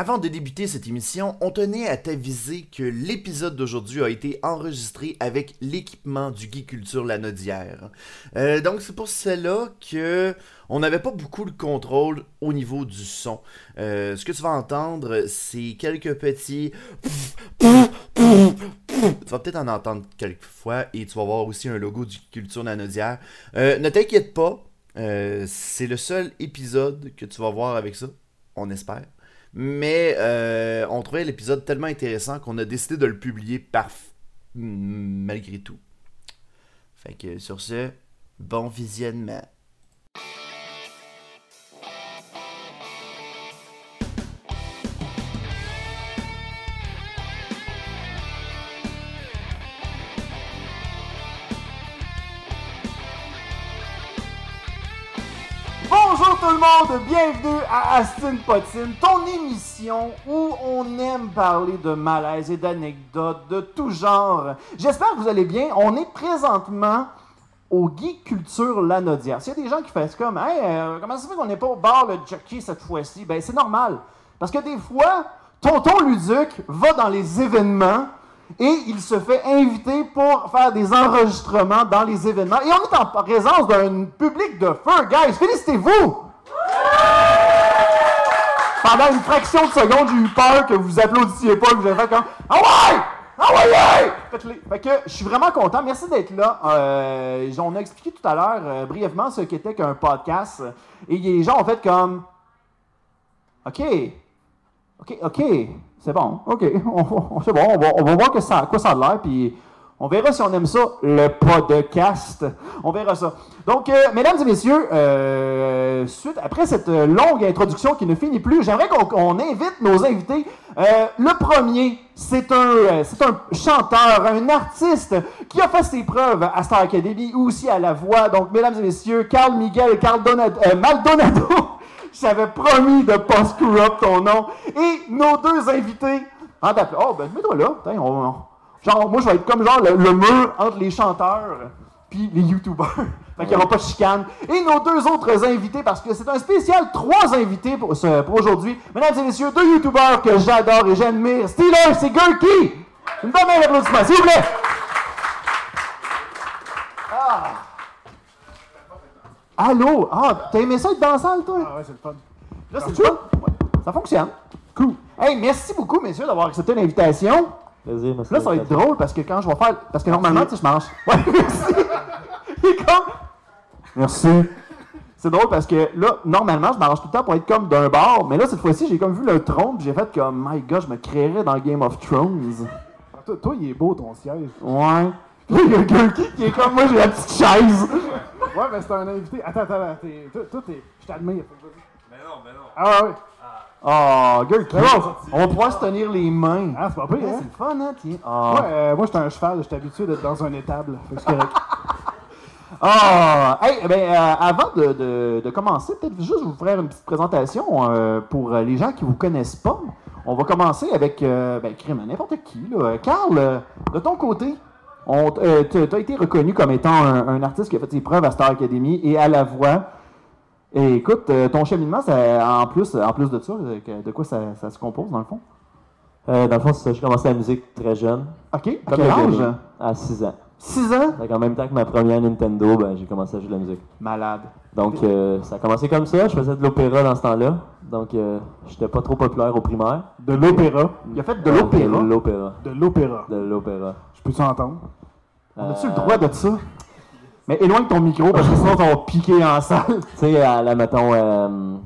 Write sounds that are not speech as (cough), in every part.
Avant de débuter cette émission, on tenait à t'aviser que l'épisode d'aujourd'hui a été enregistré avec l'équipement du Geek Culture Lanaudière. Euh, donc c'est pour cela que on n'avait pas beaucoup de contrôle au niveau du son. Euh, ce que tu vas entendre, c'est quelques petits... Tu vas peut-être en entendre quelques fois et tu vas voir aussi un logo du Geek Culture Lanaudière. Euh, ne t'inquiète pas, c'est le seul épisode que tu vas voir avec ça, on espère. Mais euh, on trouvait l'épisode tellement intéressant qu'on a décidé de le publier par malgré tout. Fait que sur ce, bon visionnement. Bienvenue à Astin Potine, ton émission où on aime parler de malaise et d'anecdotes de tout genre. J'espère que vous allez bien. On est présentement au Geek Culture Lanaudière. S'il y a des gens qui font comme Hey, euh, comment ça fait qu'on n'est pas au bar le jockey cette fois-ci? Ben c'est normal. Parce que des fois, Tonton Luduc va dans les événements et il se fait inviter pour faire des enregistrements dans les événements. Et on est en présence d'un public de feu, guys. Félicitez-vous! Pendant une fraction de seconde, j'ai eu peur que vous applaudissiez pas, que vous avez fait comme Ah ouais! Ah ouais! ouais! Fait que je suis vraiment content. Merci d'être là. Euh, on a expliqué tout à l'heure euh, brièvement ce qu'était qu'un podcast. Et les gens ont fait comme OK. OK, OK. C'est bon, ok, (laughs) c'est bon, on va, voir que ça, quoi ça a l'air, puis on verra si on aime ça, le podcast. On verra ça. Donc, euh, mesdames et messieurs, euh, suite, après cette longue introduction qui ne finit plus, j'aimerais qu'on invite nos invités. Euh, le premier, c'est un, c'est un chanteur, un artiste qui a fait ses preuves à Star Academy ou aussi à La Voix. Donc, mesdames et messieurs, Carl Miguel Carl Donado, Maldonado. (laughs) J'avais promis de pas screw up ton nom. Et nos deux invités. En oh, ben, mets-toi là. On, genre, moi, je vais être comme genre le, le mur entre les chanteurs puis les YouTubers. (laughs) fait qu'il n'y aura pas de chicane. Et nos deux autres invités, parce que c'est un spécial trois invités pour, ce, pour aujourd'hui. Mesdames et messieurs, deux YouTubers que j'adore et j'admire. Steeler, c'est Gurky. Une bonne main d'applaudissement, s'il vous plaît. Ah. Allô? Ah, t'as aimé ça être dans la salle, toi? Ah ouais, c'est le fun. Là, c'est le fun? Ouais. Ça fonctionne. Cool. Hey, merci beaucoup, messieurs, d'avoir accepté l'invitation. Là, ça va être drôle parce que quand je vais faire. Parce que normalement, tu sais, je mange. (laughs) Ouais, merci. Il est comme. Merci. C'est drôle parce que là, normalement, je m'arrange tout le temps pour être comme d'un bar, mais là, cette fois-ci, j'ai comme vu le trône, puis j'ai fait comme, my god, je me créerais dans Game of Thrones. Ah, toi, toi, il est beau ton siège. Ouais. Là, (laughs) il y a quelqu'un qui est comme moi, j'ai la petite chaise. Ouais, mais c'est un invité. Attends, attends, attends. t'es- Toi, toi, t'es- je t'admire. Mais non, mais non. Ah ouais, Oh, Gurky. On va pouvoir se tenir les mains. Ah, c'est pas pire, Ouais, hein? c'est le fun, hein, tiens. Ah. Ouais, euh, moi, j'étais un cheval, j'étais habitué d'être dans un étable. Fait (laughs) que c'est correct. Ah! Hey, ben, euh, avant de, de- de commencer, peut-être juste vous faire une petite présentation euh, pour les gens qui vous connaissent pas. On va commencer avec, euh, ben, crime, n'importe qui, là. Carl, de ton côté, on t- euh, t- t'as été reconnu comme étant un, un artiste qui a fait ses preuves à Star Academy et à la voix. Et écoute, euh, ton cheminement, ça, en, plus, en plus de ça, euh, de quoi ça, ça se compose, dans le fond? Euh, dans le fond, c'est ça, j'ai commencé la musique très jeune, OK. À Comme quel âge? à 6 ans. 6 ans? Donc, en même temps que ma première Nintendo, ben, j'ai commencé à jouer de la musique. Malade. Donc, euh, ça a commencé comme ça. Je faisais de l'opéra dans ce temps-là. Donc, euh, j'étais pas trop populaire au primaire. De l'opéra? Il a fait de l'opéra? De l'opéra. De l'opéra. De l'opéra. Je peux-tu entendre? On a-tu le droit de ça? Mais éloigne ton micro parce que sinon on va piquer en salle. (laughs) Tu sais, à la, mettons... Euh,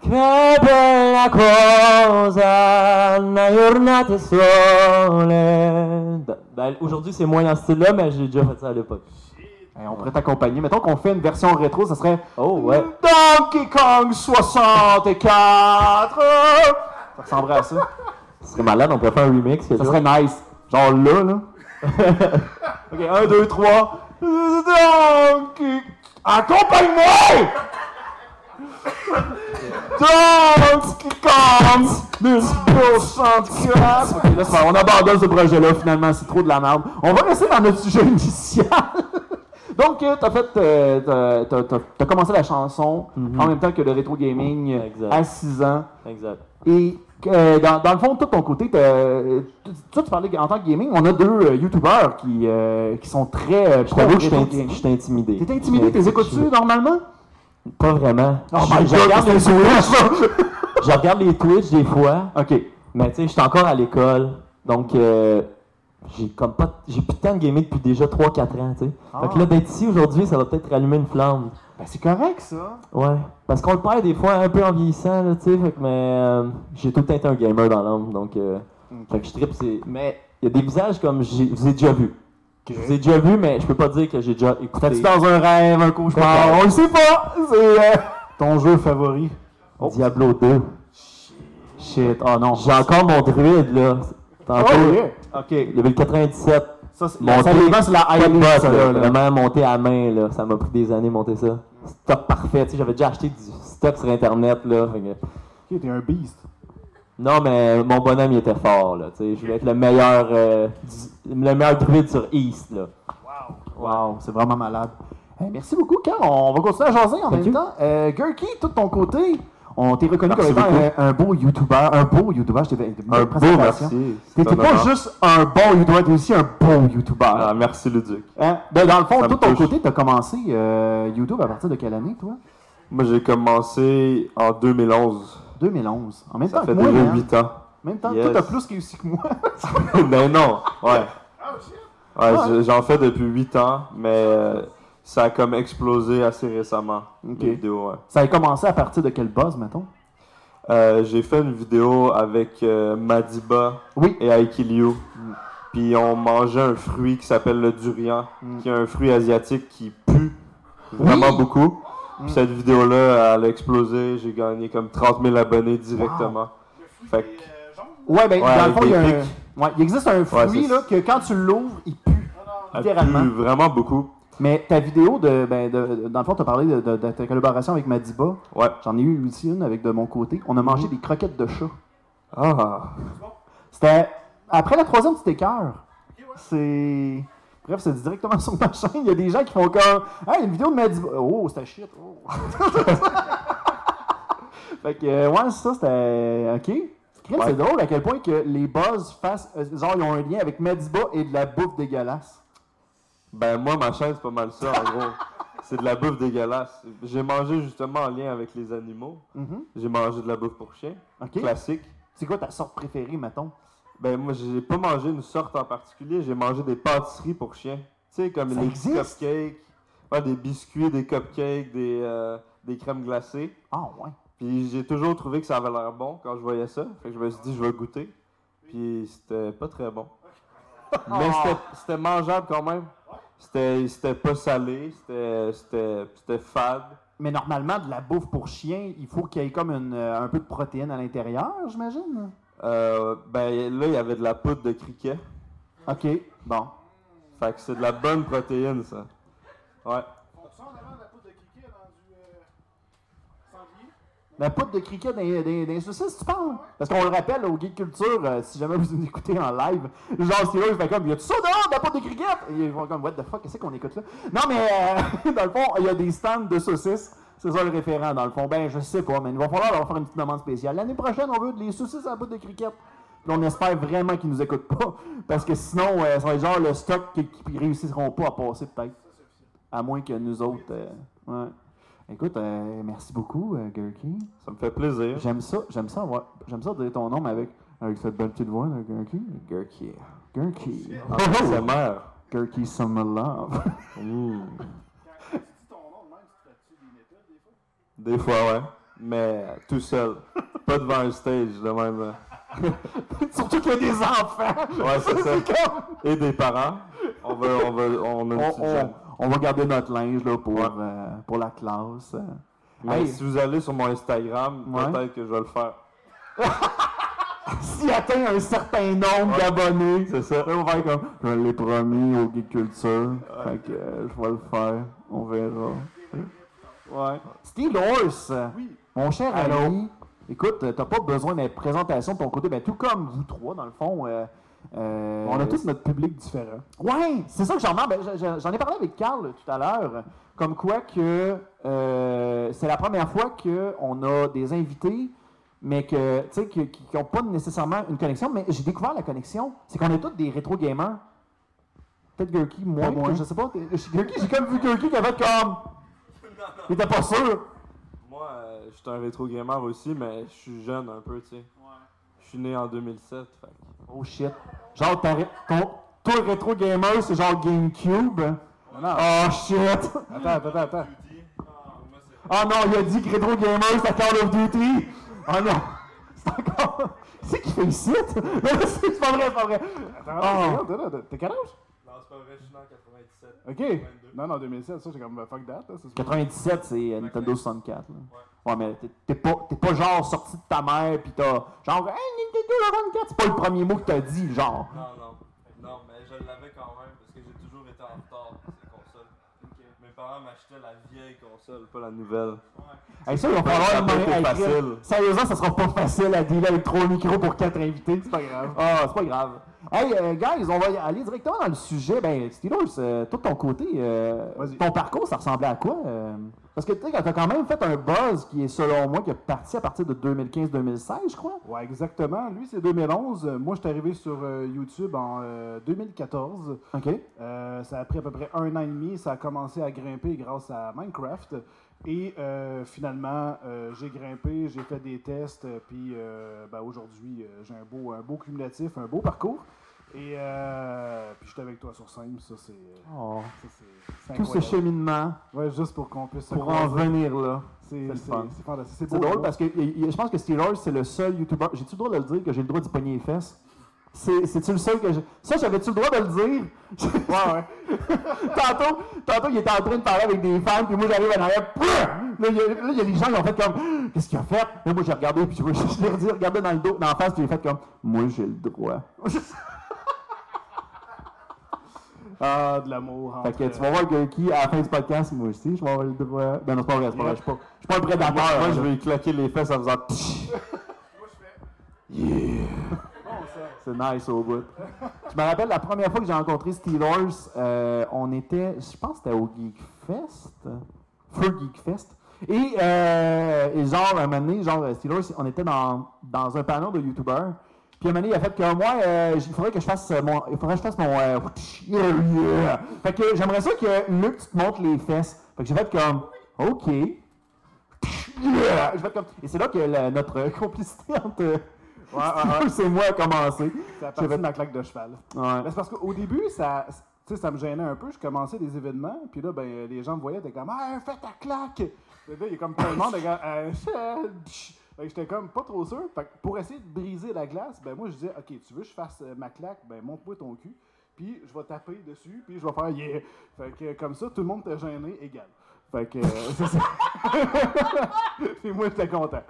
che bella cosa, una giornata sole. Ben, aujourd'hui, c'est moins dans ce style-là, mais j'ai déjà fait ça à l'époque. Hey, on pourrait t'accompagner. Mettons qu'on fait une version rétro, ça serait Oh, ouais. Donkey Kong 64! Ça ressemblerait à ça. (laughs) Ce serait malade, on pourrait faire un remix. Ça serait nice. Genre là, là. (laughs) ok, 1, 2, 3. Donkey. Accompagne-moi! Donkey Kong 64! Ok, là, on abandonne ce projet-là, finalement, c'est trop de la merde. On va rester dans notre sujet initial. (laughs) Donc, euh, t'as fait, euh, t'as- t'as- t'as- t'as commencé la chanson Mhm. en même temps que le rétro gaming Exact. à 6 ans. Exact. Et Euh, dans, dans le fond, de ton côté, euh, toi, tu parlais en tant que gaming, on a deux euh, YouTubers qui, euh, qui sont très Je je suis intimidé. T'es intimidé, t'es écoutes-tu normalement? Pas vraiment. Oh je, my je God, regarde les Switch, (laughs) je regarde les Twitch des fois, Ok. mais tu sais, je suis encore à l'école, donc euh, j'ai comme pas, j'ai plus de temps de gamer depuis déjà 3-4 ans, tu sais. Ah. Là, d'être ici aujourd'hui, ça va peut-être rallumer une flamme. Ben, c'est correct, ça. Ouais, parce qu'on le perd des fois un peu en vieillissant, là, tu sais, fait que, mais euh, j'ai tout le temps été un gamer dans l'âme, donc, euh, fait que je tripe, c'est... Mais il y a des visages comme j'ai, je vous ai déjà vu. Je vous ai déjà vu, mais je peux pas dire que j'ai déjà écouté. T'es-tu dans un rêve, un cauchemar? Peut-être. On le sait pas! C'est euh, ton jeu favori? Diablo 2. Shit, oh non. J'ai encore mon druide, là. Tantôt, Oh, yeah. Ok. level 97. Ça, c'est, Monter- ça dépend, c'est la ça, là. Vraiment monté à main, là. Ça m'a pris des années de monter ça. Stock parfait, tu sais, j'avais déjà acheté du stock sur internet, là. fait que- Ok, t'es un beast. Non, mais mon bonhomme, il était fort, là. Tu sais, je voulais être le meilleur, euh, du- le meilleur druide sur East, là. Wow, c'est vraiment malade. Hey, merci beaucoup, Carl. On va continuer à jaser en Thank même you. temps. Euh, Gurky, tout de ton côté, on t'est reconnu comme étant un, un beau YouTuber. Un beau YouTuber, je t'ai fait une Un beau présentation. merci. T'étais pas honneur. juste un bon YouTuber, t'es aussi un beau YouTuber. Ah, merci Luduc. Hein? De- dans le fond, Ça tout ton touche. côté, t'as commencé euh, YouTube à partir de quelle année, toi? Moi j'ai commencé en 2011. 2011. En même Ça temps fait que moi, déjà man. 8 ans. En même temps, Yes. toi, t'as plus réussi que moi. (laughs) ben non, ouais. Ah, Ouais, je- j'en fais depuis 8 ans, mais euh, ça a comme explosé assez récemment. Ok. Les vidéos, ouais. Ça a commencé à partir de quel buzz, mettons? Euh, j'ai fait une vidéo avec euh, Madiba Oui. et Aikiliu. Puis on mangeait un fruit qui s'appelle le durian, Mm. qui est un fruit asiatique qui pue vraiment Oui. beaucoup. Mm. Puis cette vidéo-là, elle a explosé. J'ai gagné comme 30 000 abonnés directement. Fait que, Ouais, ben, Ouais, dans le avec fond, il, y a des un- ouais, il existe un fruit, c'est- là, que quand tu l'ouvres, il pue. elle Littéralement. pue vraiment beaucoup. Mais ta vidéo, de, ben, de, dans le fond, tu as parlé de, de- de ta collaboration avec Madiba. Ouais. J'en ai eu aussi une avec de mon côté. On a mangé des croquettes de chat. Ah, C'était. Après la troisième, c'était cœur. C'est. Bref, c'est directement (laughs) sur ma chaîne. Il y a des gens qui font comme. Hey, une vidéo de Madiba. Oh, c'était shit. Oh. (laughs) fait que, ouais, ça, c'était. Ok. Ouais. C'est drôle à quel point que les buzz fassent. euh, Genre, ils ont un lien avec Madiba et de la bouffe dégueulasse. Ben moi, ma chaîne, c'est pas mal ça, en gros. C'est de la bouffe dégueulasse. J'ai mangé justement en lien avec les animaux. Mhm. J'ai mangé de la bouffe pour chien, classique. C'est quoi ta sorte préférée, mettons? Ben moi, j'ai pas mangé une sorte en particulier, j'ai mangé des pâtisseries pour chiens. Tu sais, comme Ça des existe? cupcakes, ouais, des biscuits, des cupcakes, des, euh, des crèmes glacées. Ah, ouais. Puis j'ai toujours trouvé que ça avait l'air bon quand je voyais ça. Fait que je me suis dit, je vais goûter. Puis c'était pas très bon. Mais c'était- c'était mangeable quand même. C'était c'était pas salé, c'était- fade. Mais normalement, de la bouffe pour chien, il faut qu'il y ait comme une, euh, un peu de protéines à l'intérieur, j'imagine? Euh, ben là, il y avait de la poudre de criquet. Ok, bon. Fait que c'est de la bonne protéine, ça. Ouais. La poudre de cricket les saucisses, tu parles? Parce qu'on le rappelle au Geek Culture, euh, si jamais vous nous écoutez en live, genre c'est là, il fait comme, y a-tu ça dehors, de la poudre de cricket? Et ils vont comme, what the fuck, qu'est-ce qu'on écoute là? Non, mais euh, (laughs) dans le fond, il y a des stands de saucisses. C'est ça le référent, dans le fond. Ben, je sais pas, mais il va falloir leur faire une petite demande spéciale. L'année prochaine, on veut des saucisses à la poudre de cricket. Puis on espère vraiment qu'ils nous écoutent pas. Parce que sinon, euh, ça va être genre le stock qui, qui réussiront pas à passer, peut-être. À moins que nous autres. ouais. Écoute, euh, merci beaucoup, euh, Gurky. Ça me fait plaisir. J'aime ça, j'aime ça avoir, j'aime ça dire ton nom mais avec, avec cette belle petite voix, là, Gurky. Gurky. Gurky. Sa mère. Gurky Summer Love. (laughs) Mmh. Des fois, ouais. Mais tout seul. Pas devant un stage, de même. (laughs) Surtout qu'il y a des enfants. Ouais, c'est (laughs) ça. Comme- Et des parents. On va, on a une on, petite jeune. on- on va garder notre linge là, pour, Ouais. euh, pour la classe. Mais Hey. si vous allez sur mon Instagram, Ouais. peut-être que je vais le faire. (laughs) S'il atteint un certain nombre d'abonnés, C'est ça. on va faire comme je l'ai promis au Geek Culture. Fait que euh, je vais le faire. On verra. Ouais. Steve Horse, mon cher ami, écoute, t'as pas besoin d'une présentation de ton côté, ben tout comme vous trois, dans le fond. euh, euh, On a tous notre public différent. Ouais, c'est ça que j'en ben, j'en- ai parlé avec Carl tout à l'heure, comme quoi que euh, c'est la première fois qu'on a des invités mais que, tu sais, qui n'ont pas nécessairement une connexion. Mais j'ai découvert la connexion. C'est qu'on est tous des rétro gamers. Peut-être Gurky, moi, moi. je sais pas. Gurky, j'ai comme vu Gurky qui avait comme. Il était pas sûr. Moi, euh, je suis un rétro gamer aussi, mais je suis jeune un peu, tu sais. Je suis né en 2007, fait que- Oh shit. Genre, ré- ton, toi, rétro gamer, c'est genre GameCube? Non, non. Oh shit. Attends, attends, attends. Oh non, il a dit que rétro gamer, c'est Call of Duty. Oh non. C'est encore. C'est qui fait le site? (laughs) Non, c'est pas vrai, c'est pas vrai. Attends, Ah. attends, attends, attends. T'es quel âge? Non, c'est pas vrai, je suis né en 97. Ok. Non, non, 2007, ça, j'ai comme fuck that. Là, c'est 97, c'est euh, Nintendo 64. Là. Ouais, mais t'es- t'es pas, t'es pas genre sorti de ta mère pis t'as genre Hey Nintendo 64, c'est pas le premier mot que t'as dit, genre. Non, non. Non, mais je l'avais quand même parce que j'ai toujours été en retard sur ces consoles. Mes parents m'achetaient la vieille console, pas la nouvelle. Hey, ça, il va falloir Ça une peut monnaie être à écrire. facile. Sérieusement, ça sera pas facile à dealer avec trois micros pour quatre invités. C'est pas grave. Ah, c'est pas grave. Hey, euh, guys, on va aller directement dans le sujet. Ben, Steelers, euh, de ton côté, euh, ton parcours, ça ressemblait à quoi? euh? Parce que tu sais, t'as quand même fait un buzz qui est, selon moi, qui est parti à partir de 2015-2016, je crois. Ouais, exactement. Lui, c'est 2011. Euh, Moi, je suis arrivé sur YouTube en euh, 2014. OK. Ça a pris à peu près un an et demi. Ça a commencé à grimper grâce à Minecraft. Et euh, finalement, euh, j'ai grimpé, j'ai fait des tests. Puis euh, ben, aujourd'hui, j'ai un beau, un beau cumulatif, un beau parcours. Et euh, puis je suis avec toi sur scène. Ça, c'est Oh. ça, c'est- c'est Tout ce cheminement Ouais, juste pour qu'on puisse se pour en venir là. C'est c'est- c'est fantastique. C'est beau, drôle parce que y- y- je pense que Steelers, c'est le seul YouTuber. J'ai-tu le droit de le dire que j'ai le droit d'y pogner les fesses? C'est- C'est-tu le seul que j'ai. Ça, j'avais-tu le droit de le dire? Ouais, ouais. (laughs) tantôt, tantôt, il était en train de parler avec des fans, puis moi, j'arrive en arrière. Là, il y, a- des gens qui ont fait comme. Qu'est-ce qu'il a fait? Là, moi, j'ai regardé, puis je, je l'ai regardé dans le dos, dans la face, puis j'ai fait comme. Moi, j'ai le droit. (laughs) Ah, de l'amour. Fait que tu vas voir Gurky, à la fin du podcast, moi aussi, je vais avoir le droit. Ben non, c'est pas vrai, c'est pas vrai. Je suis pas, je suis pas un prédateur. Moi, je vais lui claquer les fesses en faisant tch. C'est nice au bout. Je me rappelle la première fois que j'ai rencontré Steelers, euh, on était, je pense que c'était au Geekfest, Feu Geekfest. Et, euh, et genre, un moment donné, genre, Steelers, on était dans, dans un panel de YouTubers. Puis un moment donné, il a fait que moi, euh, il faudrait que je fasse mon, il faudrait que je fasse mon, euh, yeah, (laughs) yeah. Fait que j'aimerais ça que Luc, tu te montres les fesses. Fait que j'ai fait comme, ok. (laughs) Yeah. Fait comme, et c'est là que la- notre (laughs) complicité entre Ouais, ouais, et moi a commencé. C'est à partir de ma claque de cheval. Ouais. C'est parce qu'au début, ça, tu sais, ça me gênait un peu. Je commençais des événements, puis là, ben, les gens me voyaient, t'es comme, ah, fais ta claque! Là, il y a comme plein de monde, gars, euh, psh. Fait que j'étais comme pas trop sûr. Fait que pour essayer de briser la glace, ben, moi, je disais, ok, tu veux que je fasse euh, ma claque, ben, montre-moi ton cul, puis je vais taper dessus, puis je vais faire yeah. Fait que comme ça, tout le monde était gêné égal. Fait que, euh, (laughs) c'est ça. (laughs) puis moi, j'étais content.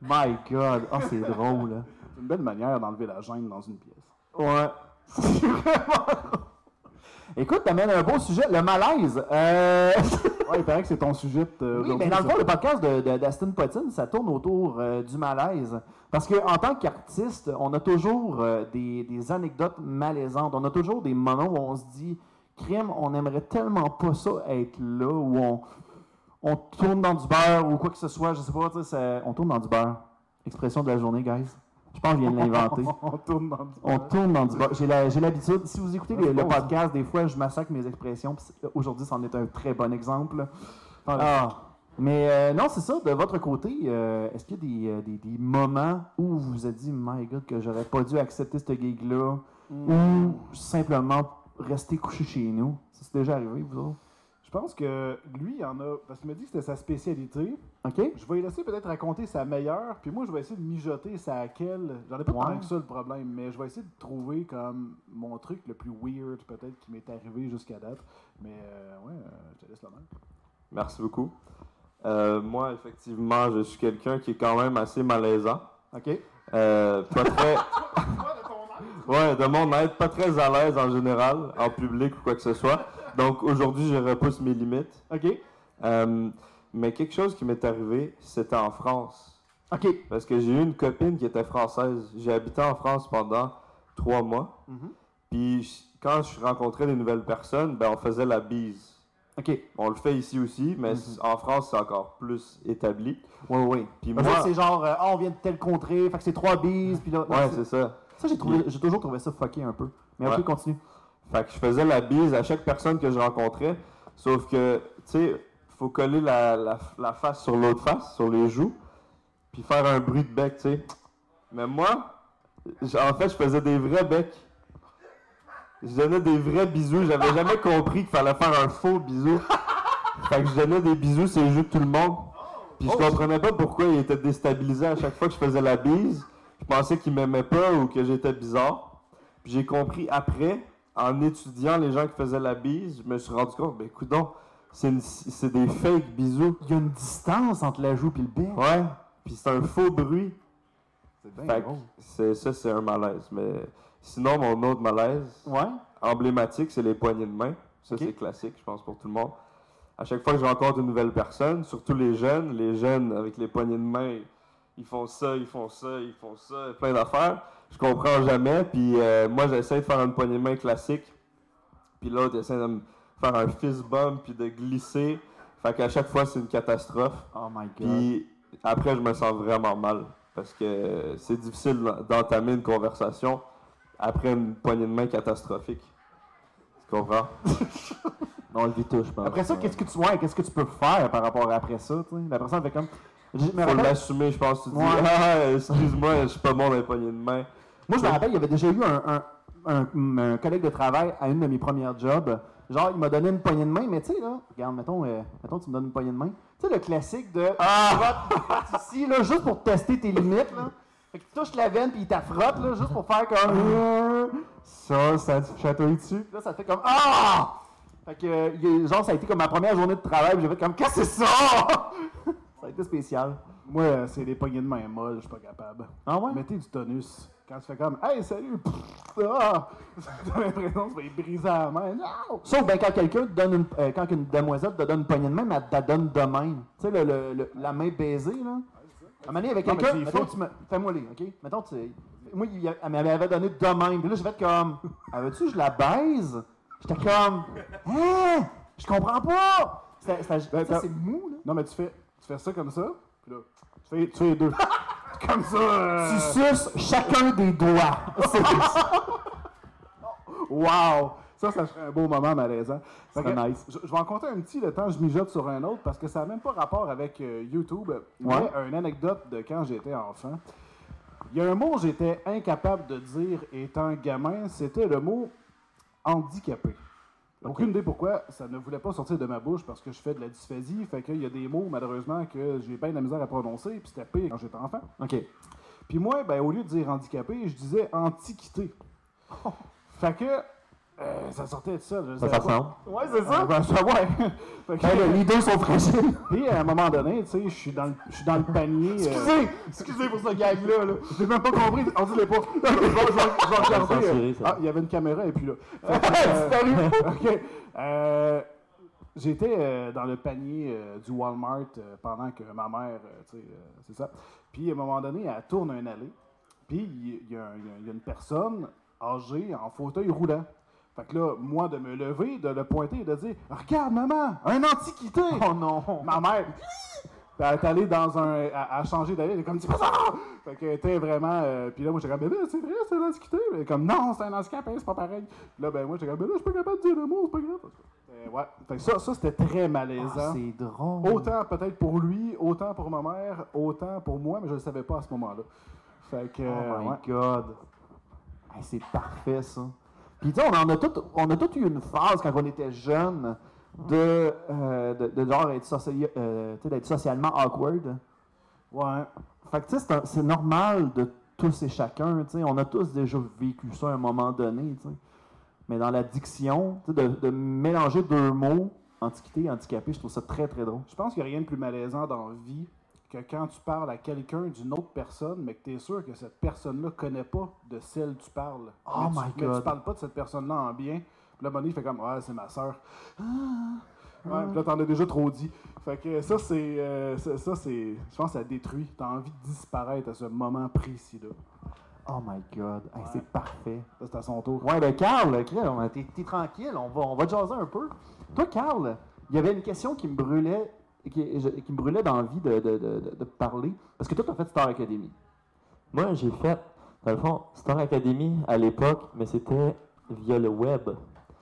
My God, oh c'est drôle. hein. C'est une belle manière d'enlever la gêne dans une pièce. Ouais. (laughs) C'est vraiment drôle. Écoute, t'amènes un beau sujet, le malaise. Euh... (laughs) Ouais, il paraît que c'est ton sujet oui, mais dans le fond, le podcast de, de- d'Aston Potine, ça tourne autour euh, du malaise. Parce qu'en tant qu'artiste, on a toujours euh, des, des anecdotes malaisantes. On a toujours des moments où on se dit, crime, on aimerait tellement pas ça être là, où on, on tourne dans du beurre ou quoi que ce soit, je sais pas, on tourne dans du beurre. Expression de la journée, guys. Je pense que je viens de l'inventer. (laughs) On tourne dans le On tourne dans du. (laughs) J'ai l'habitude. Si vous écoutez le, podcast, des fois, je massacre mes expressions. Aujourd'hui, c'en est un très bon exemple. Ah. Mais euh, non, c'est ça. De votre côté, euh, est-ce qu'il y a des, euh, des- des moments où vous vous êtes dit, my God, que j'aurais pas dû accepter ce gig-là, ou simplement rester couché chez nous? Ça c'est déjà arrivé, vous autres? Je pense que lui, il en a. Parce qu'il m'a dit que c'était sa spécialité. OK? Je vais lui laisser peut-être raconter sa meilleure, puis moi, je vais essayer de mijoter sa laquelle. J'en ai pas Ouais. tant que ça le problème, mais je vais essayer de trouver comme mon truc le plus weird, peut-être, qui m'est arrivé jusqu'à date. Mais euh, ouais, euh, je te laisse la main. Merci beaucoup. Euh, moi, effectivement, je suis quelqu'un qui est quand même assez malaisant. OK? Euh, pas très. (laughs) ouais, de mon aide, pas très à l'aise en général, en public ou quoi que ce soit. Donc aujourd'hui, je repousse mes limites. OK? Euh, mais quelque chose qui m'est arrivé, c'était en France. OK. Parce que j'ai eu une copine qui était française. J'ai habité en France pendant trois mois. Mhm. Puis quand je rencontrais des nouvelles personnes, ben on faisait la bise. Ok. On le fait ici aussi, mais c- en France, c'est encore plus établi. Ouais, ouais. Puis moi, c'est genre, euh, ah, on vient de telle contrée, fait que c'est trois bises, puis là. ouais, c'est- ça. ça, j'ai trouvé, j'ai toujours trouvé ça fucké un peu. Mais ok, Ouais. continue. Fait que je faisais la bise à chaque personne que je rencontrais. Sauf que, tu sais, faut coller la, la, la face sur l'autre face, sur les joues, puis faire un bruit de bec, tu sais. Mais moi, en fait, je faisais des vrais becs. Je donnais des vrais bisous. J'avais jamais compris qu'il fallait faire un faux bisou. Fait que je donnais des bisous sur les joues de tout le monde. Puis je comprenais pas pourquoi il était déstabilisé à chaque fois que je faisais la bise. Je pensais qu'il m'aimait pas ou que j'étais bizarre. Puis j'ai compris après, en étudiant les gens qui faisaient la bise, je me suis rendu compte, ben coudon, c'est des fake bisous. Il y a une distance entre la joue et le bec. Ouais. Puis c'est un faux bruit. C'est bien Fait ça, c'est un malaise. Mais sinon, mon autre malaise Ouais. emblématique, c'est les poignées de main. Ça, c'est classique, je pense, pour tout le monde. À chaque fois que je rencontre une nouvelle personne, surtout les jeunes, les jeunes avec les poignées de main, ils font ça, ils font ça, ils font ça, plein d'affaires. Je comprends jamais. Puis euh, moi, j'essaie de faire une poignée de main classique. Puis l'autre essaie de me faire un fist bump puis de glisser. Fait qu'à chaque fois, c'est une catastrophe. Oh my god. Puis après, je me sens vraiment mal. Parce que c'est difficile d'entamer une conversation après une poignée de main catastrophique. Tu comprends? On le vit tous, je pense. Après ça, qu'est-ce que tu ouais, qu'est-ce que tu peux faire par rapport à après ça, tu sais? La personne fait comme. Faut rappelle- l'assumer, je pense. Tu dis, Ouais. ah, excuse-moi, je suis pas bon dans les poignées de main. Moi, je me rappelle, il y avait déjà eu un, un, un- un collègue de travail à une de mes premières jobs. Genre, il m'a donné une poignée de main, mais tu sais, là, regarde, mettons, euh, mettons, tu me donnes une poignée de main. Tu sais, le classique de. Ah! ici, là, juste pour tester tes limites, là. Fait que tu touches la veine, puis il t'affrotte, là, juste pour faire comme. Ça, ça chatouille dessus. Puis là, ça fait comme. Ah! Fait que, euh, genre, ça a été comme ma première journée de travail, puis j'ai fait comme. Qu'est-ce que c'est ça? (laughs) ça a été spécial. Moi, euh, c'est des poignées de main molles, je suis pas capable. Ah ouais? Mettez du tonus. Quand tu fais comme Hey, salut! Ah! T'as (laughs) l'impression que tu vas y briser la main. Non! Sauf ben, quand quelqu'un te donne une, euh, quand une demoiselle te donne une poignée de main, mais elle te la donne de même. Tu sais, le, le- le- la main baisée, là. À un moment donné, avec quelqu'un, c'est mettons, fait. tu me, fais-moi les, OK? Mettons, tu, moi, il elle m'avait donné de même. Puis là, j'ai fait comme, (laughs) ah, veux-tu, je la baise? J'étais comme, hein? Je comprends pas! Ben, ça, t'as- c'est mou, là. Non, mais tu fais, tu fais ça comme ça, puis là, tu fais, tu fais les deux. (laughs) comme ça! euh, Tu suces chacun des doigts. C'est (laughs) Wow! Ça, ça serait un beau moment malaisant. Que, nice. Je, je vais en compter un petit, le temps je mijote sur un autre, parce que ça n'a même pas rapport avec euh, YouTube. Mais Ouais. une anecdote de quand j'étais enfant. Il y a un mot que j'étais incapable de dire étant gamin, c'était le mot handicapé. Aucune idée pourquoi ça ne voulait pas sortir de ma bouche parce que je fais de la dysphasie. Fait qu'il y a des mots, malheureusement, que j'ai bien de la misère à prononcer, puis c'était pire quand j'étais enfant. OK. Puis moi, ben, au lieu de dire handicapé, je disais antiquité. (laughs) Fait que euh, ça sortait de ça. je Ça, ça ressemble. Ouais, c'est Ah, ben, ça, ouais. (laughs) Fait que- les deux sont fragiles. Puis à un moment donné, tu sais, je suis dans le, je suis dans le panier. euh, Excusez, excusez pour ce gag-là, là. J'ai même pas compris. On dit les pas. (laughs) Je vais, regarder. euh, ça. Ah, il y avait une caméra et puis là. (laughs) Ok. Euh, J'étais dans le panier du Walmart pendant que ma mère, tu sais, c'est ça. Puis à un moment donné, elle tourne un allée. Puis y, y il y a une personne âgée en fauteuil roulant. Fait que là, moi, de me lever, de le pointer et de dire Regarde, maman, un antiquité Oh non. Ma mère, puis (laughs) elle est allée dans un. A changé d'aller, elle est comme Dis pas ça Fait qu'elle était vraiment. euh, puis là, moi, j'étais comme, ben là, c'est vrai, c'est un antiquité. Elle est comme, non, c'est un handicapé, c'est pas pareil. Puis là, ben moi, j'étais comme, ben là, je suis pas capable de dire le mot, c'est pas grave. Euh, ouais. Fait que ça, ça c'était très malaisant. Ah, c'est drôle. autant peut-être pour lui, autant pour ma mère, autant pour moi, mais je le savais pas à ce moment-là. Fait que. Oh my ouais. god. Hey, c'est parfait ça. Puis tu sais, on en a tout, on a tout eu une phase quand on était jeune de, euh, de, de genre être, socia- euh, d'être socialement awkward. Ouais. Fait que tu sais, c'est normal de tous et chacun. tu sais. On a tous déjà vécu ça à un moment donné. tu sais. Mais dans la diction, tu sais, de, de mélanger deux mots, antiquité et handicapé, je trouve ça très très drôle. Je pense qu'il n'y a rien de plus malaisant dans la vie que quand tu parles à quelqu'un d'une autre personne, mais que tu es sûr que cette personne-là connaît pas de celle que tu parles. Oh mais my tu, Mais God. tu parles pas de cette personne-là en bien. Puis là, Bonnie fait comme Ouais, c'est ma soeur. Ouais, puis là, t'en as déjà trop dit. Fait que ça, c'est. euh, ça, ça, c'est. Je pense que ça détruit. T'as envie de disparaître à ce moment précis-là. Oh my god, Hey, c'est parfait. Ça, c'est à son tour. Ouais, ben Carl, t'es tranquille, on va, on va jaser un peu. Toi, Carl, il y avait une question qui me brûlait, qui, je- qui me brûlait d'envie de, de, de, de- de parler. Parce que toi, tu as fait Star Academy. Moi, j'ai fait, dans le fond, Star Academy à l'époque, mais c'était via le web.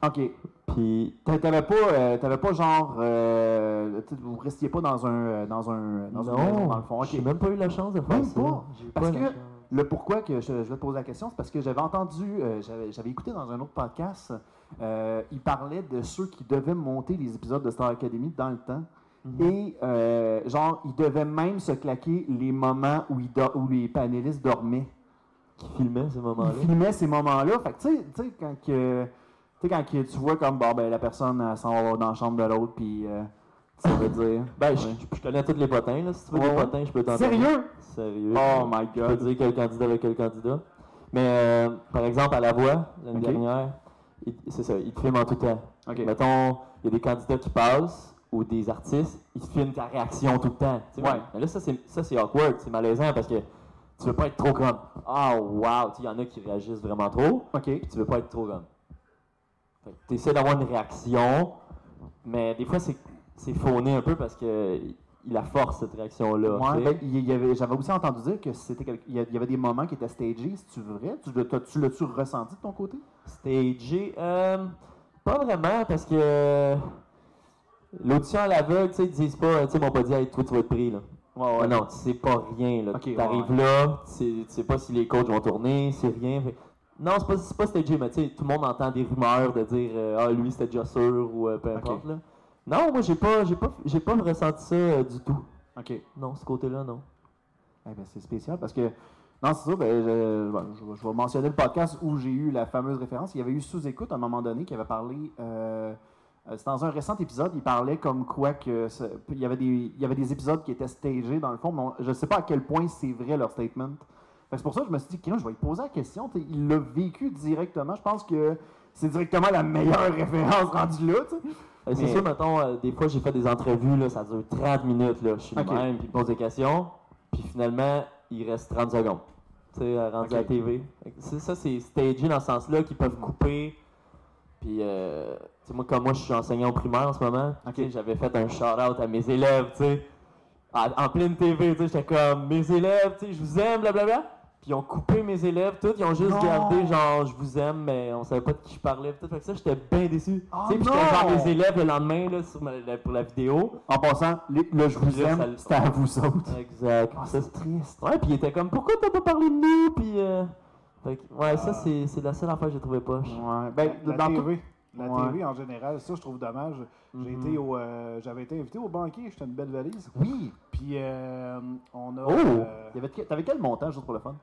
OK. Puis, T'a- T'avais pas, euh, t'avais pas genre, euh, vous restiez pas dans un, euh, dans un, dans une maison, dans le fond. OK. j'ai même pas eu la chance de faire Même ça. pas? Parce pas que. Le pourquoi que je, je vais te poser la question, c'est parce que j'avais entendu, euh, j'avais, j'avais écouté dans un autre podcast, euh, il parlait de ceux qui devaient monter les épisodes de Star Academy dans le temps. Mhm. Et euh, genre, ils devaient même se claquer les moments où, les panélistes dormaient. qui filmait ces moments-là. Ils filmaient ces moments-là. Fait que tu sais- tu sais, quand, que, quand que tu vois comme bon, ben, la personne s'en va dans la chambre de l'autre, puis euh, ça veut dire. Ben, je, Ouais. je connais tous les potins, là. Si tu veux Ouais, des potins, je peux t'en. Sérieux? Sérieux. Oh my Je peux god. dire quel candidat avec quel candidat. Mais, euh, par exemple, à la voix, l'année dernière, il- c'est ça, ils te filment en tout temps. Ok. Mettons, il y a des candidats qui passent ou des artistes, ils filment ta réaction tout le temps. Ouais. Mais là, ça, c'est ça, c'est awkward, c'est malaisant parce que tu veux pas être trop comme Ah, wow! Tu sais, Il y en a qui réagissent vraiment trop, OK. puis tu veux pas être trop comme. Tu essaies d'avoir une réaction, mais des fois, c'est c'est fauné un peu parce que il la force cette réaction-là. Ouais, ben, il y avait, j'avais aussi entendu dire que c'était il y a- avait des moments qui étaient stagés, si tu vrai? Tu, tu l'as-tu ressenti de ton côté? Stagé, euh, pas vraiment parce que l'audition à l'aveugle, tu sais, ils disent pas, tu sais, m'ont pas dit, hey, toi, tu vas être pris, là. Ouais, non, tu sais pas rien, là. Ok, ouais, T'arrives ouais. là, tu sais, tu sais pas si les coachs vont tourner, c'est rien. Fait- Non, c'est pas, c'est pas stagé, mais tu sais, tout le monde entend des rumeurs de dire, euh, ah, lui, c'était déjà sûr, ou euh, peu importe, là. Non, moi, j'ai pas, j'ai pas, j'ai pas ressenti ça euh, du tout. OK. Non, ce côté-là, non. Eh ben, c'est spécial parce que. Non, c'est ça. Ben, je, je vais- je vais mentionner le podcast où j'ai eu la fameuse référence. Il y avait eu sous-écoute à un moment donné qui avait parlé. euh, c'est dans un récent épisode, il parlait comme quoi que il y avait des il y avait des épisodes qui étaient stagés dans le fond, mais on- je ne sais pas à quel point c'est vrai leur statement. C'est pour ça que je me suis dit, je vais lui poser la question. T'sais, il l'a vécu directement. Je pense que c'est directement la meilleure (laughs) référence rendue là. Euh, C'est Mais- sûr, mettons, euh, des fois, j'ai fait des entrevues, là, ça dure 30 minutes, là. Je suis le Ok. même, puis pose des questions, puis finalement, il reste 30 secondes. Tu sais, euh, rendu à la TV. Ça, c'est stagé dans ce sens-là, qu'ils peuvent couper. Puis, euh, tu sais, moi, comme moi, je suis enseignant au primaire en ce moment, j'avais fait un shout-out à mes élèves, tu sais, en pleine TV, tu sais, j'étais comme, mes élèves, tu sais, je vous aime, blablabla. Puis ils ont coupé mes élèves, tout, ils ont juste Non. gardé genre je vous aime, mais on savait pas de qui je parlais, tout. Fait que ça, j'étais bien déçu. Oh tu sais, puis j'étais genre mes élèves le lendemain là, sur ma- la- pour la vidéo. En passant, les- le je vous Là, aime, c'était à vous autres. Exact. Ah, Ça, c'est triste. ouais, puis il était comme pourquoi t'as pas parlé de nous, puis euh... ouais, ça c'est c'est la seule affaire que j'ai trouvé poche. Ouais. Ben, la dans tout- TV. La Ouais. TV en général, ça je trouve dommage. J'ai Mhm. été au, euh, j'avais été invité au banquier, j'étais une belle valise. Oui. Puis euh, on a. Oh! euh, T'avais quel montant, juste pour le fun?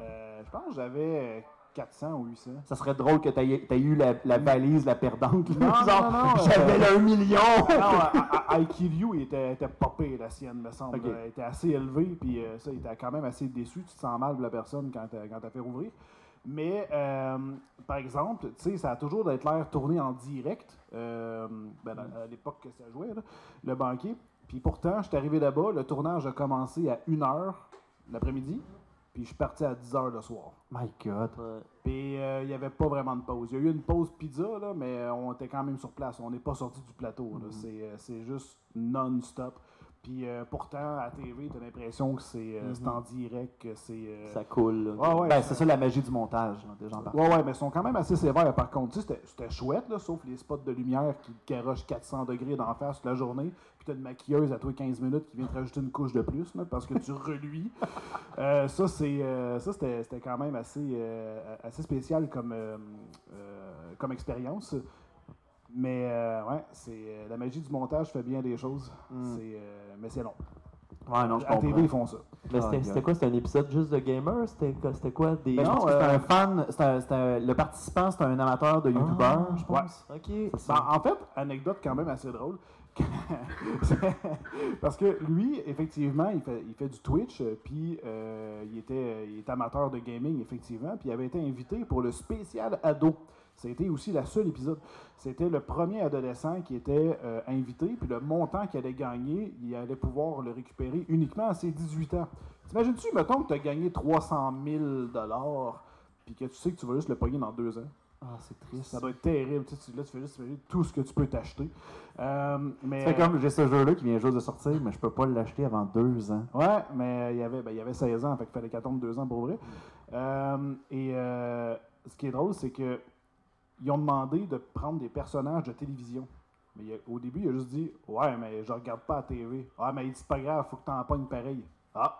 euh, je pense que j'avais 400 ou 800. Ça serait drôle que t'aies aies eu la, la valise, la perdante. (laughs) Non, non, non, j'avais euh, 1 million! non, (laughs) IQ il était, était pas pire, la sienne, me semble. Ok. Elle était assez élevée, puis euh, ça, il était quand même assez déçu. Tu te sens mal de la personne quand t'as fait rouvrir. Mais, euh, par exemple, tu sais, ça a toujours d'être l'air tourné en direct, euh, ben, à l'époque que ça jouait, là, le banquier. Puis pourtant, je suis arrivé là-bas, le tournage a commencé à 1h l'après-midi, puis je suis parti à 10h le soir. My God. Ouais. Puis euh, il n'y avait pas vraiment de pause. Il y a eu une pause pizza, là, mais on était quand même sur place. On n'est pas sorti du plateau. C'est, euh, c'est juste non-stop. Puis euh, pourtant, à TV, tu as l'impression que c'est, euh, c'est en direct, que c'est. euh, Ça coule. Ouais, ouais, Ben, c'est ça la magie du montage, là, des gens parlent. Ouais, ouais, mais ils sont quand même assez sévères par contre. C'était, c'était chouette, là, sauf les spots de lumière qui garochent 400 degrés d'en face toute la journée. Une maquilleuse à toi 15 minutes qui vient te rajouter une couche de plus là, parce que tu (laughs) reluis. Euh, ça, c'est, euh, ça c'était, c'était quand même assez, euh, assez spécial comme, euh, euh, comme expérience. Mais euh, ouais, c'est, euh, la magie du montage fait bien des choses. Mm. C'est, euh, mais c'est long. Ouais, non, je à TV, ils font ça. Mais Ah, c'était quoi? C'était un épisode juste de gamer? C'était quoi- c'était quoi? Des. Ben, Non, euh, un fan, c'était un- c'était un- le participant, c'était un amateur de youtubeur, Ah, je pense. Ça. Ben, en fait, anecdote quand même assez drôle. (laughs) Parce que lui, effectivement, il fait, du Twitch, euh, puis euh, il, était, il est amateur de gaming, effectivement, puis il avait été invité pour le spécial ado. C'était aussi la seule épisode. C'était le premier adolescent qui était euh, invité, puis le montant qu'il allait gagner, il allait pouvoir le récupérer uniquement à ses 18 ans. T'imagines-tu, mettons que tu as gagné 300 000 puis que tu sais que tu vas juste le pogner dans deux ans? Ah, c'est triste. Ça doit être terrible. Tu sais, là, tu fais juste tout ce que tu peux t'acheter. Euh, mais, C'est comme, j'ai ce jeu-là qui vient juste de sortir, mais je peux pas l'acheter avant deux ans. Ouais, mais il y avait, ben, il y avait 16 ans, fait qu'il fallait qu'attendre deux ans pour vrai. Euh, et euh, ce qui est drôle, c'est que ils ont demandé de prendre des personnages de télévision. Mais a- au début, il a juste dit Ouais, mais je regarde pas la TV. Ah, mais il dit C'est pas grave, faut que t'en pognes pareil. Ah,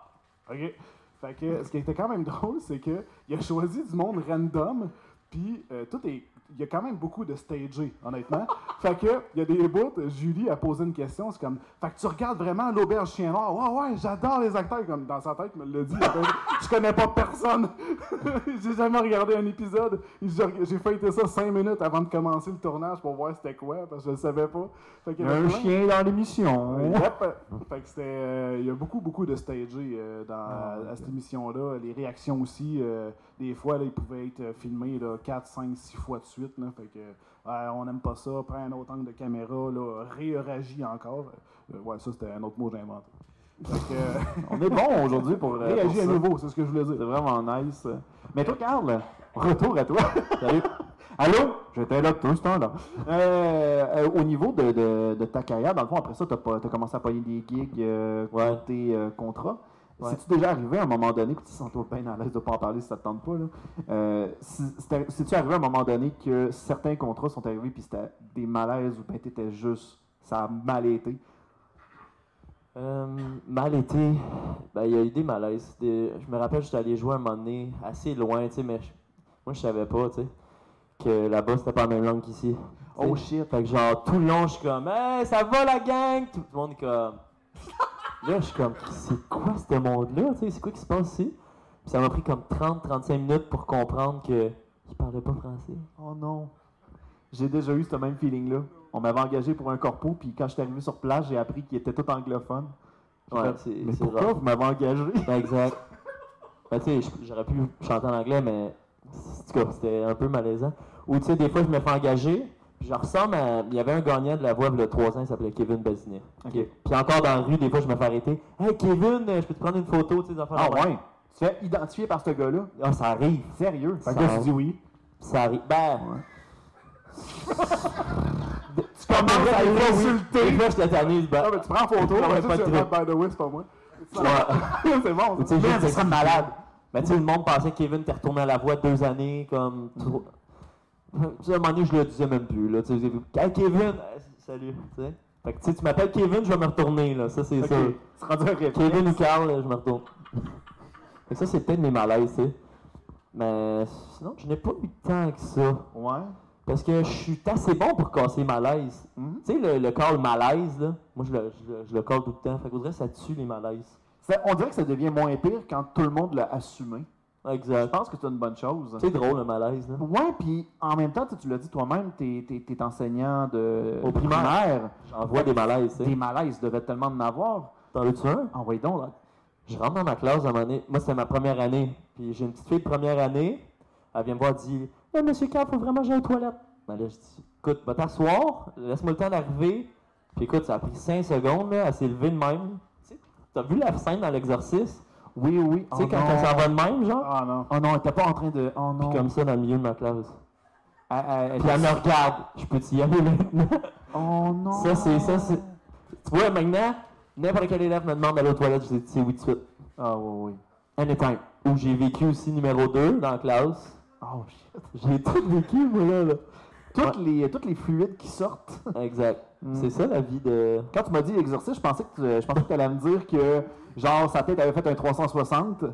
ok. Fait que ce qui était quand même (laughs) drôle, c'est que il a choisi du monde random, puis euh, tout est. Il y a quand même beaucoup de stagé, honnêtement. (laughs) fait que, il y a des bouts, Julie a posé une question, c'est comme, fait que tu regardes vraiment l'auberge chien noir. Ouais, ouais, j'adore les acteurs, comme dans sa tête, il me l'a dit. il a je connais pas personne. (laughs) j'ai jamais regardé un épisode. J'ai feuilleté ça cinq minutes avant de commencer le tournage pour voir c'était quoi, parce que je le savais pas. Fait qu'il y avait Un plein- chien dans l'émission. Ouais, yep. Fait que c'était. euh, Il y a beaucoup, beaucoup de stagé euh, dans, Ah, à cette émission-là. Les réactions aussi, euh, des fois, là, ils pouvaient être euh, filmés là, 4, 5, 6 fois de suite. Là, fait que, ouais, on n'aime pas ça, prends un autre angle de caméra, là, réagis encore. Euh, ouais, ça, c'était un autre mot que j'ai inventé. Fait que, euh, On est bon aujourd'hui pour, euh, réagis à nouveau, c'est ce que je voulais C'est dire. vraiment nice. Mais toi, Carl, retour à toi. (laughs) Salut. Allô? J'étais là tout ce temps-là. Euh, euh, au niveau de, de- de ta carrière, dans le fond, après ça, tu as, commencé à payer des gigs, euh, Ouais. tes euh, contrats. Ouais. C'est-tu déjà arrivé à un moment donné, puis tu sens-toi bien à l'aise de pas en parler si ça te tente pas, là. Euh, C'est-tu arrivé à un moment donné que certains contrats sont arrivés, puis c'était des malaises, ou ben t'étais juste, ça a mal été? Euh, mal été, ben, il y a eu des malaises. Des- je me rappelle, j'étais allé jouer un moment donné, assez loin, tu sais, mais je- moi, je savais pas, tu sais, que là-bas, c'était pas la même langue qu'ici. Oh shit! Fait que genre, tout le long, je suis comme, hey, ça va la gang? Tout le monde est comme. (laughs) Là, je suis comme, c'est quoi ce monde-là? C'est quoi qui se passe ici? Puis ça m'a pris comme 30-35 minutes pour comprendre que je parlais pas français. Oh non. J'ai déjà eu ce même feeling-là. On m'avait engagé pour un corpo, puis quand je suis arrivé sur place, j'ai appris qu'il était tout anglophone. Ouais, fait, c'est- mais pourquoi vous m'avez engagé? Ben, exact. (laughs) Ben, tu sais, j'aurais pu chanter en anglais, mais c'était un peu malaisant. Ou, tu sais, des fois, je me fais engager, je ressemble à. Il y avait un gagnant de la voix, a 3 ans, il s'appelait Kevin Bazinet. Ok. Puis encore dans la rue, des fois, je me fais arrêter. Hey, Kevin, euh, je peux te prendre une photo, tu sais, affaires Ah ouais? Tu te fais identifier par ce gars-là? Ah, ça arrive. Sérieux? Fait que là, tu dis oui. Ça arrive. Ben. (laughs) Tu commences à! Des fois, je t'ai tanné, ben. Ah, mais tu prends photo, Non, mais pas tu by the way, c'est pas moi. (laughs) Ouais. c'est bon. Tu sais, malade. Ben, tu sais, le monde pensait que Kevin t'es retourné à la voix deux années, comme. (laughs) Tu à un moment donné, je le disais même plus, là. Tu sais, Hey, Kevin! euh, Salut, tu sais. Fait que, tu sais, tu m'appelles Kevin, je vais me retourner, là. Ça, c'est Ok. ça. Rendu. Kevin ou Carl, euh, je me retourne. (laughs) Fait que ça, c'est peut-être mes malaises, tu sais. Mais sinon, je n'ai pas eu tant que ça. Ouais. Parce que je suis assez bon pour casser malaise. Mhm. Tu sais, le, le call malaise, là. Moi, je le, je, le- je le call tout le temps. Fait qu'au ça tue les malaises. Ça- on dirait que ça devient moins pire quand tout le monde l'a assumé. Je Exact. pense que c'est une bonne chose. C'est drôle, le malaise, là. Ouais, puis en même temps, tu l'as dit toi-même, t'es es, enseignant de Au de primaire. J'en vois des malaises, tu Des malaises, devait tellement en avoir. T'en veux-tu un? Envoyez donc, là. Je rentre dans ma classe à un moment donné. Moi, c'était ma première année. Puis j'ai une petite fille de première année. Elle vient me voir et dit Eh, Monsieur Carl, faut vraiment que j'aille aux toilettes. Ben là, je dis Écoute, va t'asseoir, laisse-moi le temps d'arriver. Puis écoute, ça a pris 5 secondes, là. Elle s'est levée de même. Tu sais, T'as vu la scène dans l'exorcisme Oui, oui. Tu sais, Oh quand non. s'en va de même, genre? Ah non. Oh non, elle était pas en train de. Oh non. Puis comme ça, dans le milieu de ma classe. Elle- elle- elle- Puis elle me regarde Je peux t'y aller maintenant (laughs) Oh non. Ça, c'est. ça c'est... Tu vois, maintenant, n'importe quel élève me demande d'aller aux toilettes, je dis c'est oui tout de suite. Ah oui, oui. Anytime. Où j'ai vécu aussi numéro 2 dans la classe. Oh shit. J'ai tout vécu, moi, là. là. Toutes, les, toutes les fluides qui sortent. (laughs) Exact. Mm. C'est ça la vie de. Quand tu m'as dit exorcisme, je pensais que tu je pensais que allais me dire que, genre, sa tête avait fait un 360.